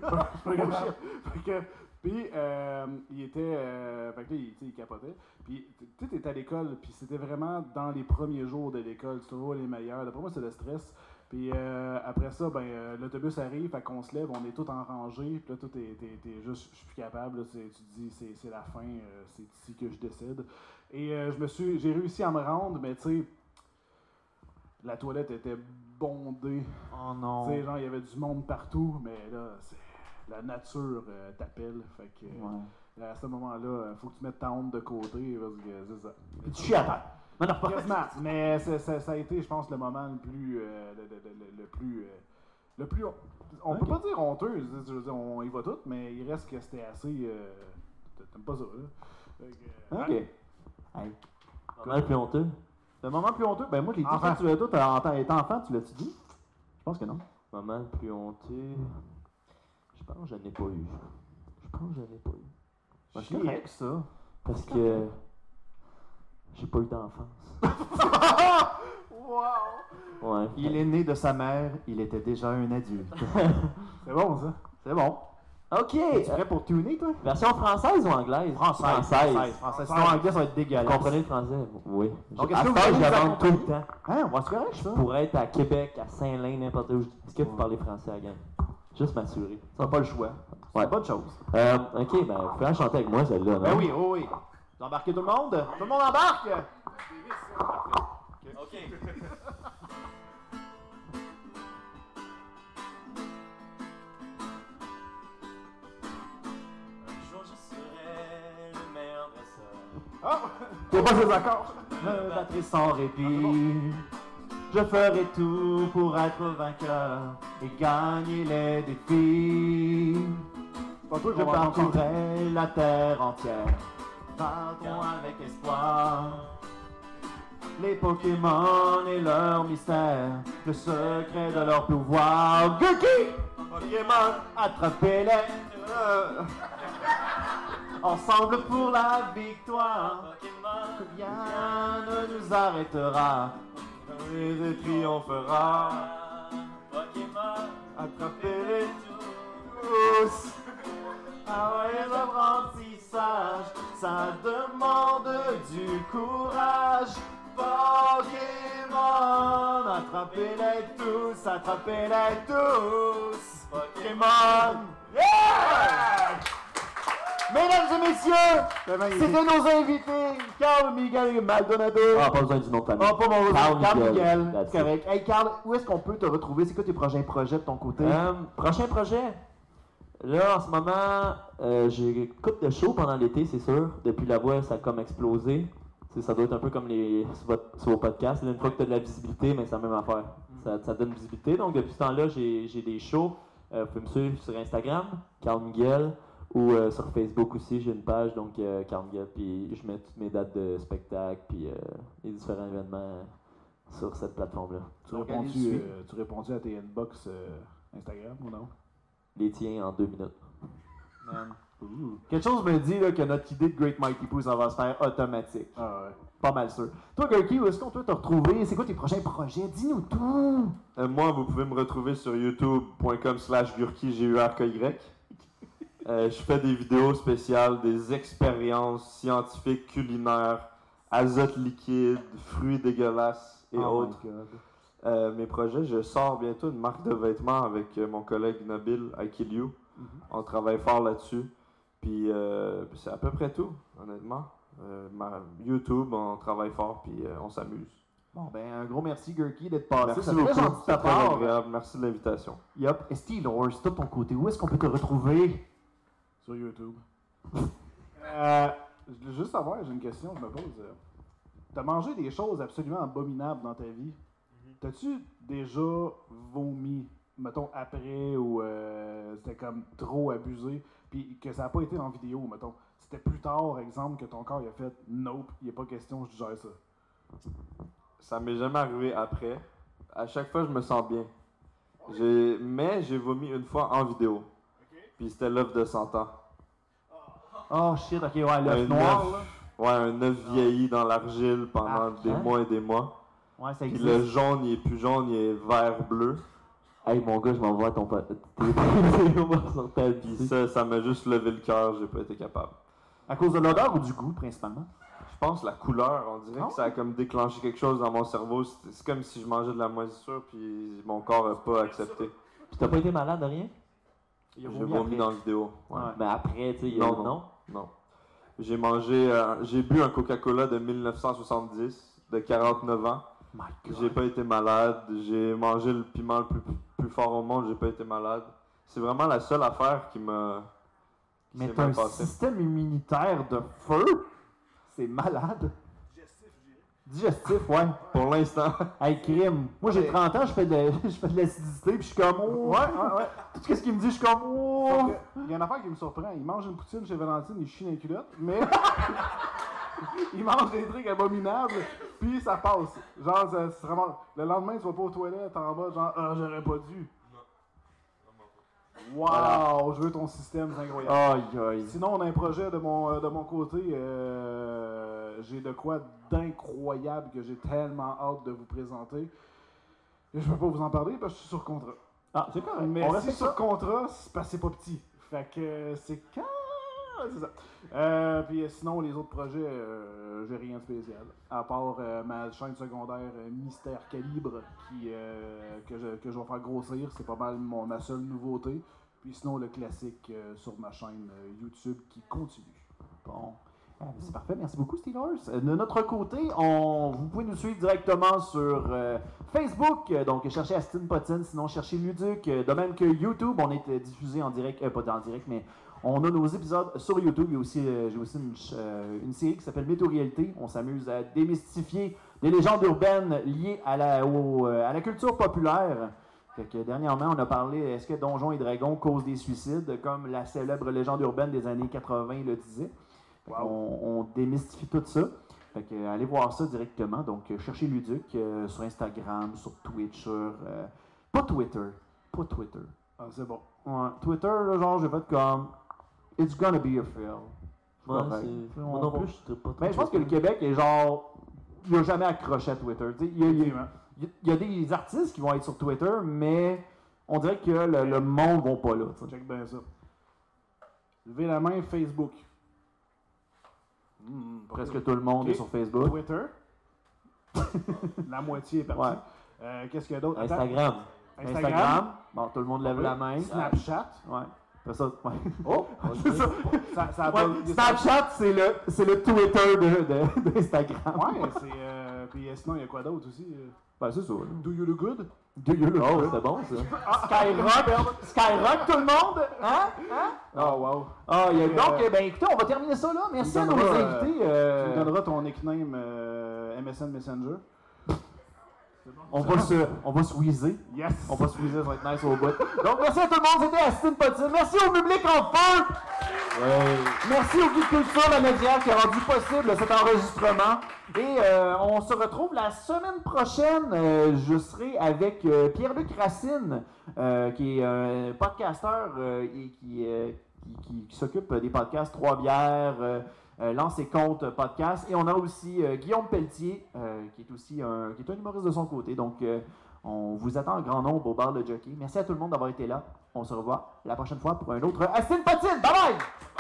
(laughs) puis, euh, il était. euh, fait que là, il, tu capotait. Puis, tu sais, à l'école, puis c'était vraiment dans les premiers jours de l'école. C'est toujours les meilleurs. D'après moi, c'est le stress. Puis euh, après ça, ben, euh, l'autobus arrive, fait qu'on se lève, on est tous en rangée, puis là, tout est, t'es- t'es juste, je suis plus capable, là, tu te dis, c'est, c'est la fin, euh, c'est ici que je décide. Et je me suis, j'ai réussi à me rendre, mais tu sais, la toilette était bondée. Oh Tu non. sais, genre, il y avait du monde partout, mais là, c'est la nature euh, t'appelle. Fait que Ouais. à ce moment-là, il faut que tu mettes ta honte de côté parce que c'est ça. Puis tu chies à terre. Mais non. Mais ça a été, je pense, le moment le plus. euh, le, le- le- le plus. euh, le plus. On peut pas dire honteux, je veux dire, on y va tout, mais il reste que c'était assez. euh, T'aimes pas ça, là. Fait que, euh, Ok. Hey. Comment le plus honteux? Le moment le plus honteux, ben moi je l'ai dit Enfant. quand tu l'as toi, en tant- étant enfant, tu l'as-tu dit? Je pense que non. Moment le plus honteux. Je pense que je n'ai pas eu. Je pense que je n'ai pas eu. C'est Chier. correct ça. Parce que j'ai pas eu d'enfance. (laughs) Ouais. Il est né de sa mère, il était déjà un adulte. (laughs) C'est bon, ça. C'est bon. Ok. Tu prêt pour tuner, toi? Version française ou anglaise? Française. Française. Sinon, anglais, ça va être Vous dégueulasse. comprenez le français? Oui. Donc, est-ce que vous tout le temps. Hein, on va se correct, ça? Pour être à Québec, à Saint-Lin, n'importe où. Est-ce que vous parlez français à gang? Juste m'assurer. Ça n'a pas le choix. C'est Ouais. bonne chose. Euh, ok, ben, vous pouvez en chanter avec moi, celle-là, non? Ben oui, oui, oui. Vous embarquez tout le monde? Tout le monde embarque? Un jour, je serai le meilleur dresseur. (laughs) Ah! C'est pas ces accords. Me battrai sans répit. Je ferai tout pour être vainqueur et gagner les défis. Je parcourrai la terre entière. Partons avec espoir. Les Pokémon et leur mystère, le secret de leur pouvoir. Guki! Pokémon, attrapez-les! Euh. (laughs) Ensemble pour la victoire. Rien ne nous arrêtera. Et triomphera. Attrapez-les tous. Ah ouais, l'apprentissage, ça demande du courage. Pokémon, attrapez-les tous, attrapez-les tous. Pokémon, yeah! Mesdames et messieurs, c'était nos invités, Carl Miguel Maldonado. Ah, pas besoin du nom de famille. Ah, pas mon Carl Carl Miguel, Miguel, that's c'est correct. Hey Carl, où est-ce qu'on peut te retrouver? C'est quoi tes prochains projets de ton côté? Euh, prochain projet? Là, en ce moment, euh, j'ai une couple de shows pendant l'été, c'est sûr. Depuis la voix, ça a comme explosé. Ça doit être un peu comme les sur, votre- sur vos podcasts. Là, une fois que tu as de la visibilité, mais c'est la même affaire. Ça, ça donne visibilité. Donc, depuis ce temps-là, j'ai j'ai des shows. Euh, vous pouvez me suivre sur Instagram, Carl Miguel, ou euh, sur Facebook aussi. J'ai une page, donc euh. Puis je mets toutes mes dates de spectacle, puis euh, les différents événements sur cette plateforme-là. Tu réponds-tu euh, tu réponds-tu à tes inbox euh, Instagram ou non? Les tiens en deux minutes. Man. Quelque chose me dit là, que notre idée de Great Mighty Pooh, ça va se faire automatique. Ah ouais. Pas mal sûr. Toi, Gurky, où est-ce qu'on peut te retrouver? C'est quoi tes prochains projets? Dis-nous tout! Euh, moi, vous pouvez me retrouver sur youtube.com slash gurki, g u r k y Euh, je fais des vidéos spéciales, des expériences scientifiques, culinaires, azote liquide, fruits dégueulasses et Oh my autres. Euh, mes projets, je sors bientôt une marque de vêtements avec euh, mon collègue Nabil Kill You. On travaille fort là-dessus. Puis euh, c'est à peu près tout, honnêtement. Ma- YouTube, on travaille fort, puis on s'amuse. Bon, ben, un gros merci, Gurky, d'être passé. Merci Ça beaucoup, très gentil de ta part. Merci de l'invitation. Yup. Et Steelers, c'est de ton côté. Où est-ce qu'on peut te retrouver? Sur YouTube. (laughs) euh, je juste savoir, j'ai une question, je me pose. euh, T'as mangé des choses absolument abominables dans ta vie. T'as-tu déjà vomi, mettons, après ou euh, c'était comme trop abusé, puis que ça n'a pas été en vidéo, mettons. C'était plus tard, exemple, que ton corps il a fait Nope, il n'est pas question, je gère ça. Ça m'est jamais arrivé après. À chaque fois, je me sens bien. J'ai- Mais j'ai vomi une fois en vidéo. Puis c'était l'œuf de 100 ans. Oh shit, ok, ouais, l'œuf noir, là. Ouais, un œuf vieilli dans l'argile pendant Ah, des hein? mois et des mois. Ouais, ça Puis existe. le jaune, il est plus jaune, il est vert-bleu. Hey mon gars, je m'envoie ton sur ta Puis vie. ça, ça m'a juste levé le cœur, j'ai pas été capable. À cause de l'odeur ou du goût, principalement? Je pense la couleur, on dirait Ah que ça a comme déclenché quelque chose dans mon cerveau. C'est c'est comme si je mangeais de la moisissure, puis mon corps a pas accepté. Puis t'as pas été malade de rien? J'ai vomi dans la vidéo. Ouais. Ouais. Mais après, tu sais, il y a Non, non. Non? J'ai mangé, euh, j'ai bu un Coca-Cola de 1970, de 49 ans. J'ai pas été malade. J'ai mangé le piment le plus, plus fort au monde. J'ai pas été malade. C'est vraiment la seule affaire qui m'a. qui Mais t'as un système immunitaire de feu? C'est malade. Digestif, ouais. Pour l'instant. (laughs) Hey, crime. Moi, j'ai 30 ans, je fais de, (laughs) je fais de l'acidité, puis je suis comme. Oh. Ouais, ouais, ouais. Tout ce qu'il me dit, je suis comme. Oh. Il y a une affaire qui me surprend. Il mange une poutine chez Valentine, il chie dans les culottes, mais. (laughs) il mange des trucs abominables, puis ça passe. Genre, ça, c'est vraiment. Le lendemain, tu vas pas aux toilettes en bas, genre, ah, j'aurais pas dû. Wow, je veux ton système, c'est incroyable. Aïe, aïe. Sinon, on a un projet de mon, euh, de mon côté. euh, j'ai de quoi d'incroyable que j'ai tellement hâte de vous présenter. Et je ne peux pas vous en parler parce que je suis sur contrat. Ah, c'est correct. Mais On si sur ça. contrat, c'est parce que c'est pas petit. Fait que euh, c'est quand. C'est ça. Euh, puis euh, sinon, les autres projets, euh, j'ai rien de spécial. À part euh, ma chaîne secondaire euh, Mystère Calibre qui, euh, que, je, que je vais faire grossir. C'est pas mal mon, ma seule nouveauté. Puis sinon, le classique euh, sur ma chaîne euh, YouTube qui continue. Bon. Ah, c'est parfait, merci beaucoup Steelers. Euh, De notre côté, vous pouvez nous suivre directement sur euh, Facebook, euh, donc cherchez Astin Potine, sinon cherchez Luduc, de même que YouTube, on est diffusé en direct, euh, pas en direct, mais on a nos épisodes sur YouTube. A aussi, j'ai aussi une, série qui s'appelle Météo-Réalité. On s'amuse à démystifier des légendes urbaines liées à la, à la culture populaire. Fait que dernièrement, on a parlé, est-ce que Donjons et Dragons causent des suicides, comme la célèbre légende urbaine des années 80 le disait? On, démystifie tout ça. Fait que, euh, allez voir ça directement. Donc, euh, cherchez Luduc euh, sur Instagram, sur Twitch, sur. euh, pas Twitter. Pas Twitter. Ah, c'est bon. Ouais, Twitter, là, genre, j'ai fait comme. It's gonna be a fail. Ouais, c'est- Moi non plus, je suis pas. Mais je pense que le Québec est genre. Il a jamais accroché à Twitter. Il y, a- il y a- Effectivement. il y a- il y a des artistes qui vont être sur Twitter, mais on dirait que le, le monde ne va pas là. Check bien ça. Levez la main Facebook. Pas Presque tout le monde est sur Facebook. Twitter? (laughs) la moitié est partie. Ouais. Euh, Qu'est-ce qu'il y a d'autre? Instagram. Instagram? Bon, tout le monde lève la main. Snapchat? Ouais. Ça, ouais. Oh! (laughs) ça. ça, Ouais, Snapchat, c'est le, c'est le Twitter de, de- (laughs) d'Instagram. Ouais, c'est. Euh, puis euh, sinon, il y a quoi d'autre aussi? Euh? Ben, c'est ça. là. Do you look good? Do you look Oh, good? c'était bon ça. Skyrock, Skyrock, tout le monde? Hein? Hein? Oh, wow. Ah, il y a- Euh, donc, eh ben, écoutez, on va terminer ça là. Merci tu à nos invités. Tu euh, me donneras ton nickname euh, MSN Messenger. On, va se, on va se whizzer. Yes! On va se whizzer, ça va être nice au bout. Donc, merci à tout le monde. C'était Astine Potine. Merci au public en feu. Merci au Guide Culture, la médias qui a rendu possible cet enregistrement. Et euh, on se retrouve la semaine prochaine. Euh, je serai avec euh, Pierre-Luc Racine, qui est un podcasteur et qui, qui, qui- qui s'occupe des podcasts Trois Bières, euh, Lance et Compte podcast. Et on a aussi euh, Guillaume Pelletier, euh, qui est aussi un, qui est un humoriste de son côté. Donc, euh, on vous attend en grand nombre au bar de jockey. Merci à tout le monde d'avoir été là. On se revoit la prochaine fois pour un autre Astine Potine. Bye bye!